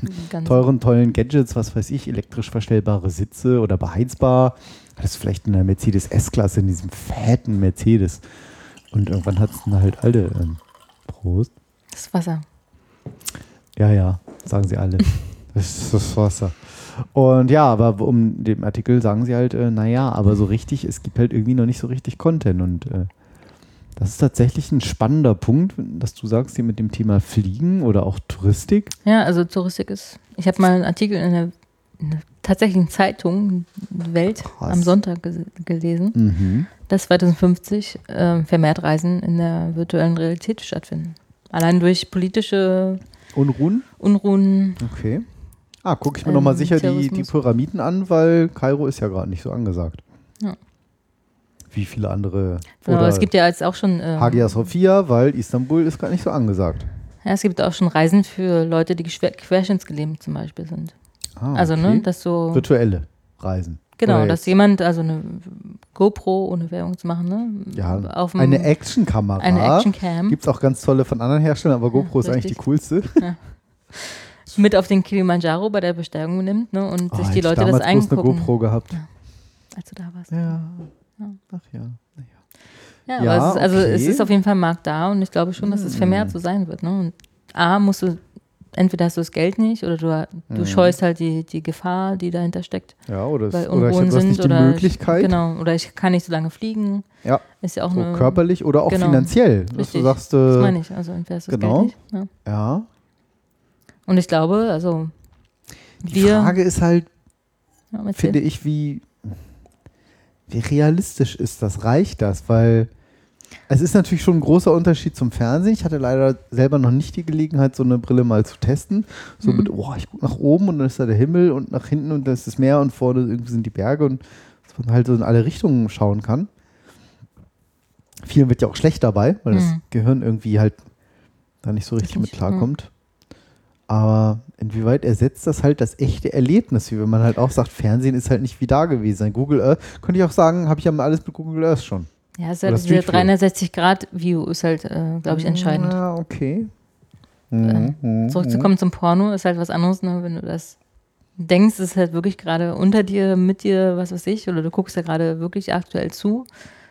ne? Ganz teuren, tollen Gadgets, was weiß ich, elektrisch verstellbare Sitze oder beheizbar. Das ist vielleicht in der Mercedes S-Klasse, in diesem fetten Mercedes. Und irgendwann hat es dann halt alle. Ähm, Prost. Das Wasser. Ja, ja, sagen sie alle. *laughs* Das ist das Wasser. Und ja, aber um dem Artikel sagen sie halt, äh, naja, aber so richtig, es gibt halt irgendwie noch nicht so richtig Content. Und äh, das ist tatsächlich ein spannender Punkt, dass du sagst, hier mit dem Thema Fliegen oder auch Touristik. Ja, also Touristik ist. Ich habe mal einen Artikel in der, in der tatsächlichen Zeitung Welt Krass. am Sonntag ge gelesen, Mhm. dass 2050 äh, vermehrt Reisen in der virtuellen Realität stattfinden. Allein durch politische Unruhen? Unruhen. Okay. Ah, gucke ich mir Ähm, nochmal sicher die, die. Pyramiden an, weil Kairo ist ja gerade nicht so angesagt. Ja. Wie viele andere. Genau, oder es gibt ja jetzt auch schon. ähm, Hagia Sophia, weil Istanbul ist gar nicht so angesagt. Ja, es gibt auch schon Reisen für Leute, die querschnittsgelähmt zum Beispiel sind. Ah, also, okay. ne, dass so. Virtuelle Reisen. Genau, dass jemand, also eine GoPro, ohne Werbung zu machen, ne? Ja, auf eine Actionkamera. Eine Actioncam. Gibt es auch ganz tolle von anderen Herstellern, aber GoPro ist eigentlich die coolste. *laughs* mit auf den Kilimanjaro bei der Besteigung nimmt ne? und Oh, sich die ich Leute das damals bloß eine angucken. GoPro gehabt. Als du da warst. Ja. Ach ja. Ja, Ja, aber es ist, also es okay. ist auf jeden Fall ein Markt da und ich glaube schon, dass es vermehrt so sein wird. Ne? Und A, musst du, entweder hast du das Geld nicht oder du, du Mhm. scheust halt die, die Gefahr, die dahinter steckt. Ja, oder es- oder ich Unruhen hab- du hast sind nicht die oder Möglichkeit. Ich, genau, oder ich kann nicht so lange fliegen. Ja. Ist ja auch so eine, körperlich oder auch genau. finanziell. Dass Richtig. du sagst, äh, das meine ich. Also entweder hast du das genau. Geld nicht. Ja. Ja. Und ich glaube, also Die wir. Frage ist halt, Ja, finde ich, wie, wie realistisch ist das? Reicht das? Weil es ist natürlich schon ein großer Unterschied zum Fernsehen. Ich hatte leider selber noch nicht die Gelegenheit, so eine Brille mal zu testen. So Mhm. mit, oh, ich gucke nach oben und dann ist da der Himmel und nach hinten und da ist das Meer und vorne irgendwie sind die Berge und dass man halt so in alle Richtungen schauen kann. Vielen wird ja auch schlecht dabei, weil das Mhm. Gehirn irgendwie halt da nicht so richtig mit Richtig, klarkommt. Aber inwieweit ersetzt das halt das echte Erlebnis, wie wenn man halt auch sagt, Fernsehen ist halt nicht wie da gewesen. Google Earth, könnte ich auch sagen, habe ich ja mal alles mit Google Earth schon. Ja, ist halt View. 360-Grad-View ist halt, äh, glaube ich, entscheidend. Ja, okay. Äh, Mhm, Zurückzukommen zum Porno ist halt was anderes, ne? wenn du das denkst, ist halt wirklich gerade unter dir, mit dir, was weiß ich, oder du guckst da gerade wirklich aktuell zu.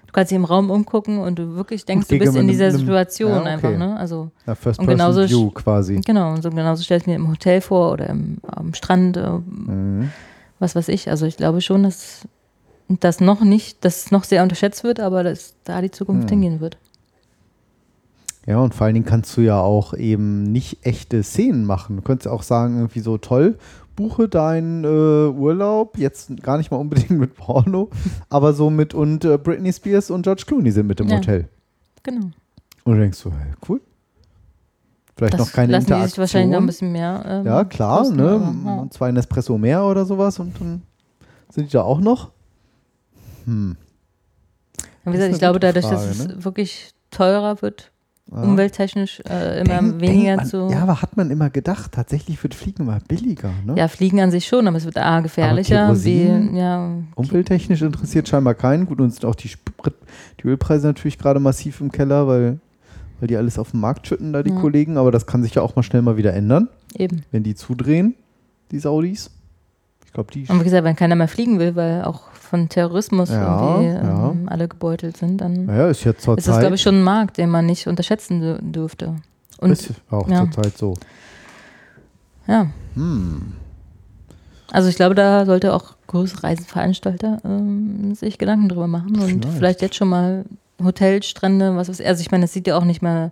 Du kannst dich im Raum umgucken und du wirklich denkst, du bist in dieser einem- Situation ja, okay. einfach. Ne? Also, Ja, First und genauso View quasi. Genau, und so genauso stelle ich mir im Hotel vor oder im, am Strand, äh, Mhm. was weiß ich. Also ich glaube schon, dass das noch nicht, dass es noch sehr unterschätzt wird, aber dass da die Zukunft Hm. hingehen wird. Ja, und vor allen Dingen kannst du ja auch eben nicht echte Szenen machen. Du könntest auch sagen, irgendwie so toll, buche deinen äh, Urlaub, jetzt gar nicht mal unbedingt mit Porno, *laughs* aber so mit und äh, Britney Spears und George Clooney sind mit im Ja. Hotel. Genau. Und du denkst so, hey, cool. Vielleicht das noch keine lassen die Interaktion. sich wahrscheinlich noch ein bisschen mehr. Ähm, ja, klar, kosten, ne? aber, ja. Zwei Nespresso mehr oder sowas und dann sind die da auch noch. Hm. Wie gesagt, ich glaube, dadurch, dass Frage, es wirklich teurer wird, Ja. umwelttechnisch äh, immer Denk- weniger denkt zu. Ja, aber hat man immer gedacht, tatsächlich wird Fliegen immer billiger, ne? Ja, Fliegen an sich schon, aber es wird A, gefährlicher, Kerosin? B, ja, Umwelttechnisch interessiert scheinbar keinen. Gut, uns sind auch die, Sprit die Ölpreise natürlich gerade massiv im Keller, weil, weil die alles auf den Markt schütten, da die Ja. Kollegen. Aber das kann sich ja auch mal schnell mal wieder ändern, eben. wenn die zudrehen, die Saudis. Ich glaube, die. Und wie gesagt, wenn keiner mehr fliegen will, weil auch von Terrorismus Ja, irgendwie ja. ähm, alle gebeutelt sind, dann Naja, ist ja zur ist das, Zeit. glaube ich, schon ein Markt, den man nicht unterschätzen dür- dürfte. Und ist auch ja. zur Zeit so. ja, Hm. also ich glaube, da sollte auch größere Reisenveranstalter ähm, sich Gedanken drüber machen und Vielleicht. vielleicht. jetzt schon mal Hotels, Strände, was weiß ich. Also ich meine, das sieht ja auch nicht mehr,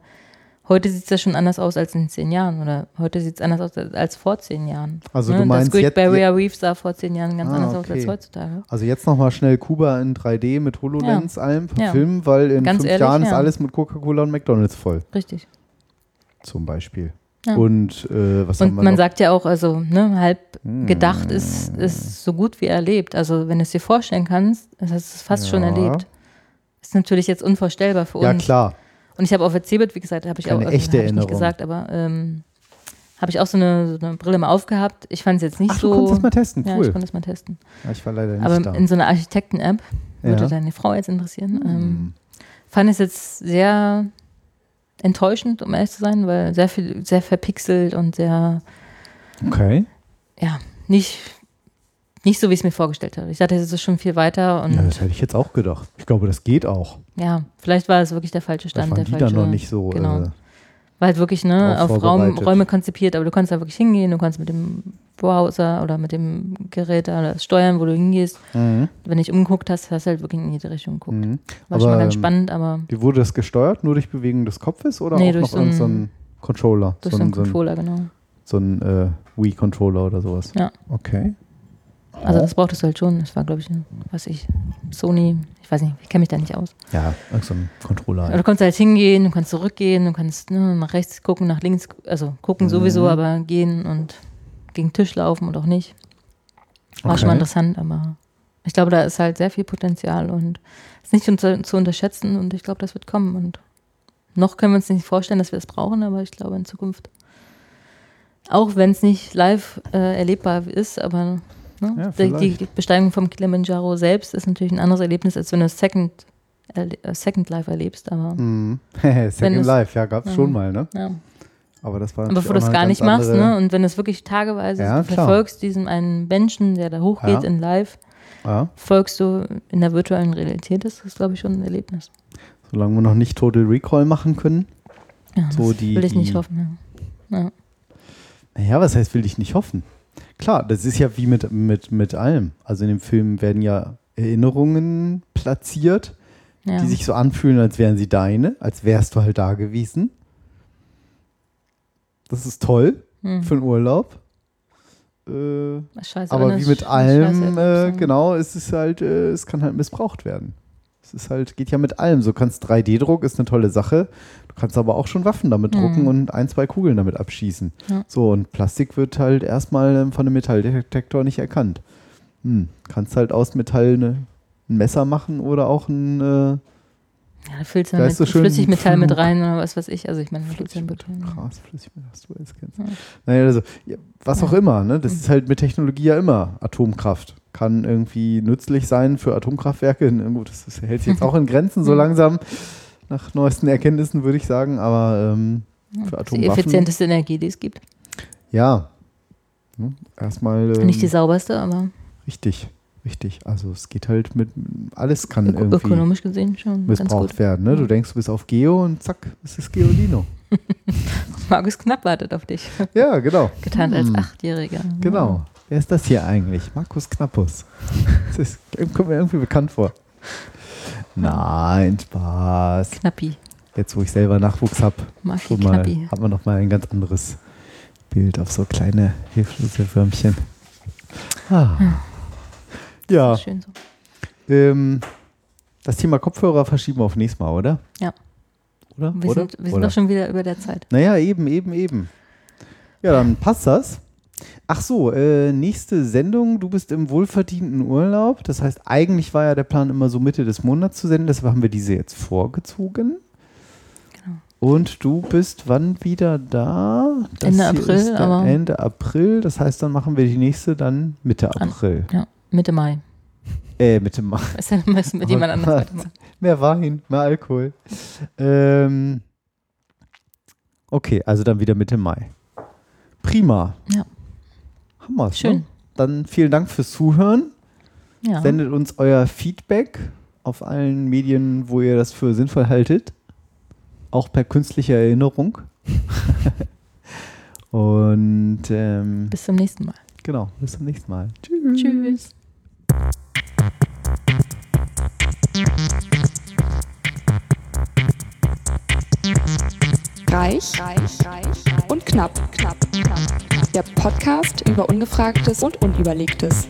heute sieht es ja schon anders aus als in zehn Jahren oder heute sieht es anders aus als- vor zehn Jahren. Also Ne, du meinst das Great jetzt- Barrier Reef sah vor zehn Jahren ganz Ah, anders aus okay. als heutzutage. Also jetzt nochmal schnell Kuba in 3D mit HoloLens allem Ja. verfilmen, weil in Ganz fünf ehrlich, Jahren ist ja. alles mit Coca-Cola und McDonalds voll, Richtig. zum Beispiel. Ja. Und äh, was haben Und wir man noch? sagt ja auch, also ne, halb Hm. gedacht ist, ist so gut wie erlebt. Also wenn du es dir vorstellen kannst, hast du es fast schon Ja. erlebt. Ist natürlich jetzt unvorstellbar für Ja, uns. klar. Und ich habe auf Erzählt, wie gesagt, habe ich Keine auch echte hab ich nicht Erinnerung. gesagt, aber ähm, habe ich auch so eine, so eine Brille mal aufgehabt. Ich fand es jetzt nicht Ach, so. du konntest das mal testen, Ja, cool. ich konnte es mal testen. Ja, ich war leider nicht Aber da. in so einer Architekten-App, würde Ja. deine Frau jetzt interessieren, Hm. ähm, fand es jetzt sehr enttäuschend, um ehrlich zu sein, weil sehr viel, sehr verpixelt und sehr Okay. ja, nicht, nicht so, wie ich es mir vorgestellt habe. Ich dachte, es ist schon viel weiter und Ja, ja, das hätte ich jetzt auch gedacht. Ich glaube, das geht auch. vielleicht war es wirklich der falsche Da Stand. waren Der die falsche, dann noch nicht so. Genau. Äh, War halt wirklich ne, auf Raum. Räume konzipiert, aber du konntest da wirklich hingehen, du konntest mit dem Browser oder mit dem Gerät da steuern, wo du hingehst. Mhm. Wenn du dich umgeguckt hast, hast du halt wirklich in jede Richtung geguckt. Mhm. War schon mal ganz ähm, spannend, aber Wie wurde das gesteuert? Nur durch Bewegung des Kopfes oder Nee, auch durch noch so irgend so ein- ein Controller? durch so einen ein, so ein, Controller, genau. so ein äh, Wii-Controller oder sowas? Ja. Okay. Also das brauchtest du halt schon. Das war, glaube ich, ein, was ich, Sony, ich weiß nicht, ich kenne mich da nicht aus. Ja, so ein Controller. Aber du konntest halt hingehen, du kannst zurückgehen, du kannst ne, nach rechts gucken, nach links, also gucken Mhm. sowieso, aber gehen und gegen den Tisch laufen oder auch nicht. War schon mal Okay. interessant, aber ich glaube, da ist halt sehr viel Potenzial und ist nicht unter, zu unterschätzen und ich glaube, das wird kommen. Und noch können wir uns nicht vorstellen, dass wir es brauchen, aber ich glaube in Zukunft. Auch wenn es nicht live äh, erlebbar ist, aber Ja, ne, die, vielleicht. die Besteigung vom Kilimanjaro selbst ist natürlich ein anderes Erlebnis, als wenn du es Second, äh, Second Live erlebst. Aber, Mhm. *laughs* Second Life, ja, gab es Ja. schon mal, ne? ja. Aber das war bevor du das gar nicht machst, ne? Und wenn es wirklich tageweise Ja, du verfolgst diesen einen Menschen, der da hochgeht Ja. in live, Ja, folgst du in der virtuellen Realität, das ist, glaube ich, schon ein Erlebnis. solange wir noch nicht Total Recall machen können. Ja, So das die- will ich nicht die- hoffen. Ja. Ja. Naja, was heißt, will ich nicht hoffen? Klar, das ist ja wie mit, mit, mit allem. Also in dem Film werden ja Erinnerungen platziert, Ja. die sich so anfühlen, als wären sie deine, als wärst du halt da gewesen. Das ist toll Hm. für einen Urlaub. Äh, Scheiße, aber wie mit allem, scheiße äh, ist, genau, es ist halt, äh, es kann halt missbraucht werden. Es ist halt, geht ja mit allem. So kannst 3D-Druck ist eine tolle Sache. Du kannst aber auch schon Waffen damit Mhm. drucken und ein, zwei Kugeln damit abschießen. Ja. So, und Plastik wird halt erstmal ähm, von einem Metalldetektor nicht erkannt. Hm. Kannst halt aus Metall ne, ein Messer machen oder auch ein äh, Ja, da füllst du Da mit so Flüssigmetall mit rein oder was weiß ich. Also ich meine, Beton. Krass, Flüssigmetall, was du alles kennst. Ja. Naja, also, was auch immer, ne? Das ist halt mit Technologie ja immer Atomkraft. Kann irgendwie nützlich sein für Atomkraftwerke. *laughs* Gut, das hält sich jetzt auch in Grenzen so Mhm. langsam, nach neuesten Erkenntnissen, würde ich sagen, aber ähm, für ist die Atomwaffen. effizienteste Energie, die es gibt. Ja. Ne? Erstmal. Ähm, Nicht die sauberste, aber richtig, richtig. Also es geht halt mit alles kann öko irgendwie ökonomisch gesehen schon missbraucht werden. Ne? Du denkst, du bist auf Geo und zack, es ist Geolino. *laughs* Markus Knapp wartet auf dich. ja, genau. Getarnt als Hm. Achtjähriger. Genau. Wer ist das hier eigentlich? Markus Knappus. *laughs* Das ist, kommt mir irgendwie bekannt vor. Nein, Spaß. Knappi. Jetzt, wo ich selber Nachwuchs habe, hat man noch mal ein ganz anderes Bild auf so kleine hilflose Würmchen. Ah. Ja, Schön so. ähm, das Thema Kopfhörer verschieben wir auf nächstes Mal, oder? Ja. Oder? Wir oder? sind, wir sind oder? doch schon wieder über der Zeit. Naja, eben, eben, eben. Ja, dann passt das. Ach so, äh, nächste Sendung. Du bist im wohlverdienten Urlaub. Das heißt, eigentlich war ja der Plan immer so Mitte des Monats zu senden. Deshalb haben wir diese jetzt vorgezogen. Genau. Und du bist wann wieder da? Ende hier April, aber- Ende April. Das heißt, dann machen wir die nächste dann Mitte An- April. Ja, Mitte Mai. Äh, Mitte Mai. *laughs* Ist ja mit jemand anders weitermachen. Mehr Wein, mehr Alkohol. Ähm, okay, also dann wieder Mitte Mai. Prima. Ja. Haben wir's, Schön. Ne? Dann vielen Dank fürs Zuhören. Ja. Sendet uns euer Feedback auf allen Medien, wo ihr das für sinnvoll haltet. Auch per künstlicher Erinnerung. *laughs* Und ähm, Bis zum nächsten Mal. genau, bis zum nächsten Mal. Tschüss. Tschüss. Reich, reich, reich und knapp, knapp, knapp. Der Podcast über Ungefragtes und Unüberlegtes.